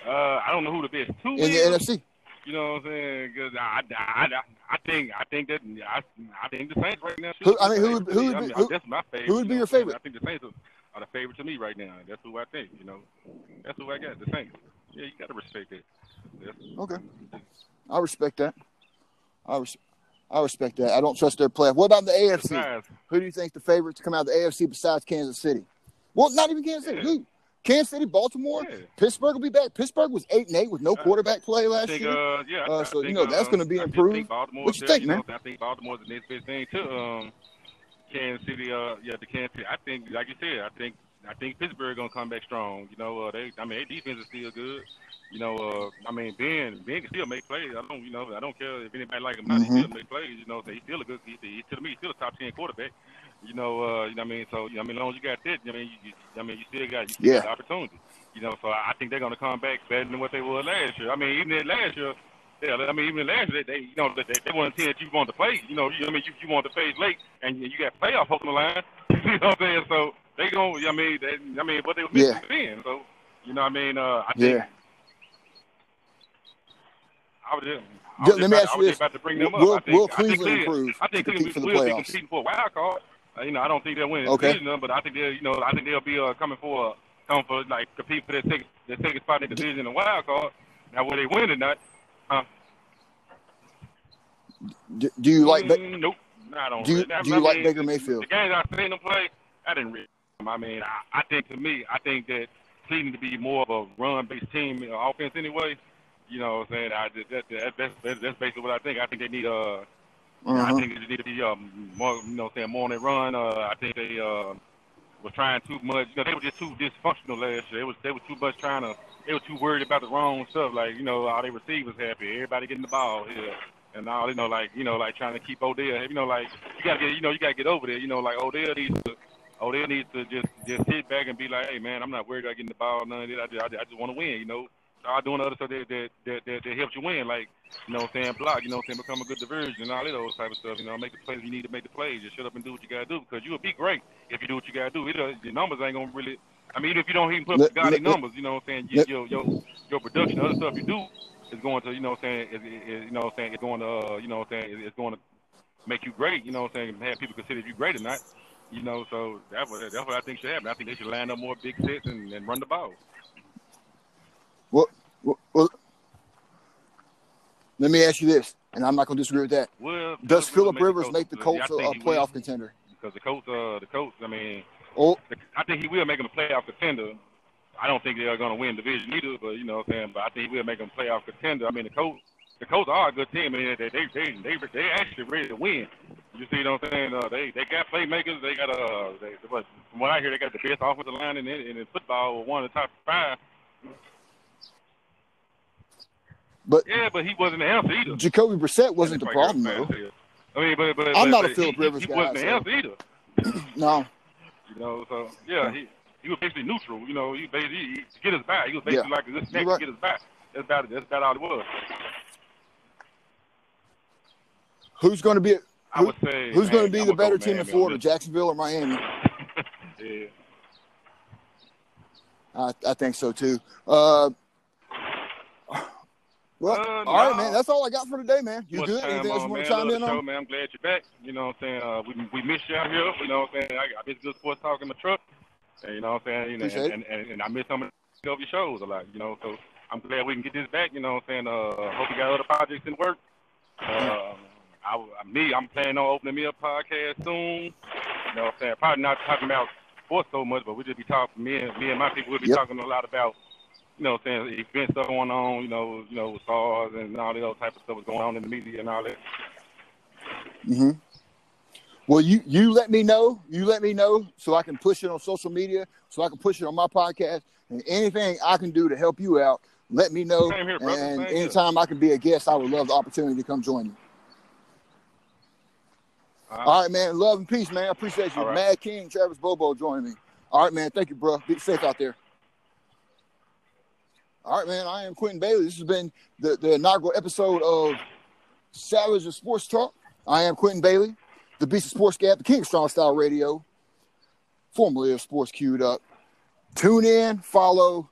Uh, I don't know who the best two in is. the NFC. You know what I'm saying? Because I, I, I, I think I think that I, I think the Saints right now. Who, I mean, who would, who would be, I mean, who, that's my favorite. Who would be your favorite? I think the Saints are, the favorite to me right now. That's who I think. You know, that's who I got. The Saints. Yeah, you got to respect it. That's, okay, I respect that. I res- I respect that. I don't trust their play. What about the AFC? Besides, who do you think the favorite to come out of the AFC besides Kansas City? Well, not even Kansas City. Yeah. Who? Kansas City, Baltimore, yeah. Pittsburgh will be back. Pittsburgh was eight and eight with no uh, quarterback play last think, year. Uh, yeah, uh, so think, you know that's going to be improved. What you think, man? Know, I think Baltimore's the next best thing to um, Kansas City. Uh, yeah, the Kansas City. I think, like you said, I think I think Pittsburgh gonna come back strong. You know, uh, they. I mean, their defense is still good. You know, uh, I mean, Ben, Ben can still make plays. I don't, you know, I don't care if anybody like him. Mm-hmm. He still make plays. You know, so he's still a good. He, he, to me, he's still a top ten quarterback. You know, uh, you know what I mean. So, you know, I mean, as long as you got that, I mean, you, you, I mean, you still got, you still yeah. got opportunity. You know, so I think they're going to come back better than what they were last year. I mean, even last year, yeah, I mean, even last year, they, you know, they, they weren't saying that you want to play. You know, you, I mean, you, you want to play late, and you got playoff on the line. you know what I'm saying? So they going, I mean, they, I mean, what they were missing yeah. then. So, you know what I mean? Uh, I think. Yeah. I was just, I was Let me about, ask you this: about to bring them will, up. Think, will Cleveland I improve I think Cleveland will playoffs? be competing for a wild card. Uh, you know, I don't think they'll win okay. division, but I think they'll, you know, I think they'll be uh, coming for, uh, coming for like compete for their second, their second spot in the division and wild card. Now, whether they win or not, huh? Do, do you like? Mm, nope. I don't. Do you, really. do you I like Baker Mayfield? The games I've seen them play, I didn't really. I mean, I, I think to me, I think that Cleveland to be more of a run-based team, uh, offense anyway. You know what I'm saying? I, that, that, that's, that's, that's basically what I think. I think they need uh, uh-huh. I think they need to be um, more, you know, saying more on their run. Uh, I think they uh, were trying too much. You know, they were just too dysfunctional last year. They was they were too much trying to. They were too worried about the wrong stuff. Like you know, all their receivers happy, everybody getting the ball here. and all you know, like you know, like trying to keep Odell. You know, like you gotta get, you know, you gotta get over there. You know, like Odell needs to, Odell needs to just just sit back and be like, hey man, I'm not worried about getting the ball, none of that. I just, I just, I just want to win. You know, start doing other stuff that that, that that that helps you win, like you know, what I'm saying block. You know, what I'm saying become a good diversion and all of those type of stuff. You know, make the plays you need to make the plays. Just shut up and do what you gotta do because you will be great if you do what you gotta do. It, uh, the numbers ain't gonna really. I mean, even if you don't even put up Let- the godly let- let- numbers, you know what I'm saying? Your, your, your, your production, other stuff you do is going to, you know what I'm saying, is, is, you know what I'm saying, it's going to, uh, you know what I'm saying, it's going to make you great, you know what I'm saying, have people consider you great or not. You know, so that's what, that's what I think should happen. I think they should line up more big sets and, and run the ball. Well, well, well, let me ask you this, and I'm not going to disagree with that. Well, Does Philip make the Rivers Colts- make the Colts a, a he will, playoff contender? Because the Colts, uh, the Colts, I mean, Oh, the, I think he will make them a playoff contender. I don't think they're going to win division either, but you know what I'm saying. But I think he will make them a playoff contender. I mean, the Colts, the Colts are a good team. I mean, they they they they they actually ready to win. You see what I'm saying? Uh, they they got playmakers. They got uh, they, but from what I hear, they got the best offensive line in in, in football. One of the top five. But Yeah, but he wasn't the answer either. Jacoby Brissett wasn't the problem though. I mean, but but I'm but, not a Philip he, Rivers he guy, wasn't the so- answer either. No, You know, so yeah, he he was basically neutral. You know, he basically he, to get us back. He was basically Yeah. like this next right. to get his back. That's about that's about all it was. who's going to be I would say who's going to be I the better team in Miami Florida. Jacksonville or Miami? Yeah. I, I think so too. Uh, well, Uh, all right, no. man. That's all I got for today, man. You good? time Anything else you want to chime in the show, on? man. I'm glad you're back. You know what I'm saying? Uh, we we missed you out here. You know what I'm saying? I, I miss good sports talk in the truck. And, you know what I'm saying? You know, Appreciate and, and, and I miss some of your shows a lot. You know, so I'm glad we can get this back. You know what I'm saying? Uh, hope you got other projects in work. Uh, I, me, I'm planning on opening me a podcast soon. You know what I'm saying? Probably not talking about sports so much, but we just be talking. Me and me and my people will be Yep. talking a lot about you know, what I'm saying event stuff going on, you know, you know, with stars and all that other type of stuff was going on in the media and all that. hmm Well, you you let me know. You let me know so I can push it on social media, so I can push it on my podcast, and anything I can do to help you out, let me know. Here, and Same here. anytime I can be a guest, I would love the opportunity to come join you. All right. All right, man. Love and peace, man. I appreciate you. Right. Mad King, Travis Bobo joining me. All right, man. Thank you, bro. Be safe out there. All right, man. I am Quentin Bailey. This has been the, the inaugural episode of Savage Sports Talk. I am Quentin Bailey, the Beast of Sports Gap, the King of Strong Style Radio, formerly of Sports Queued Up. Tune in, follow,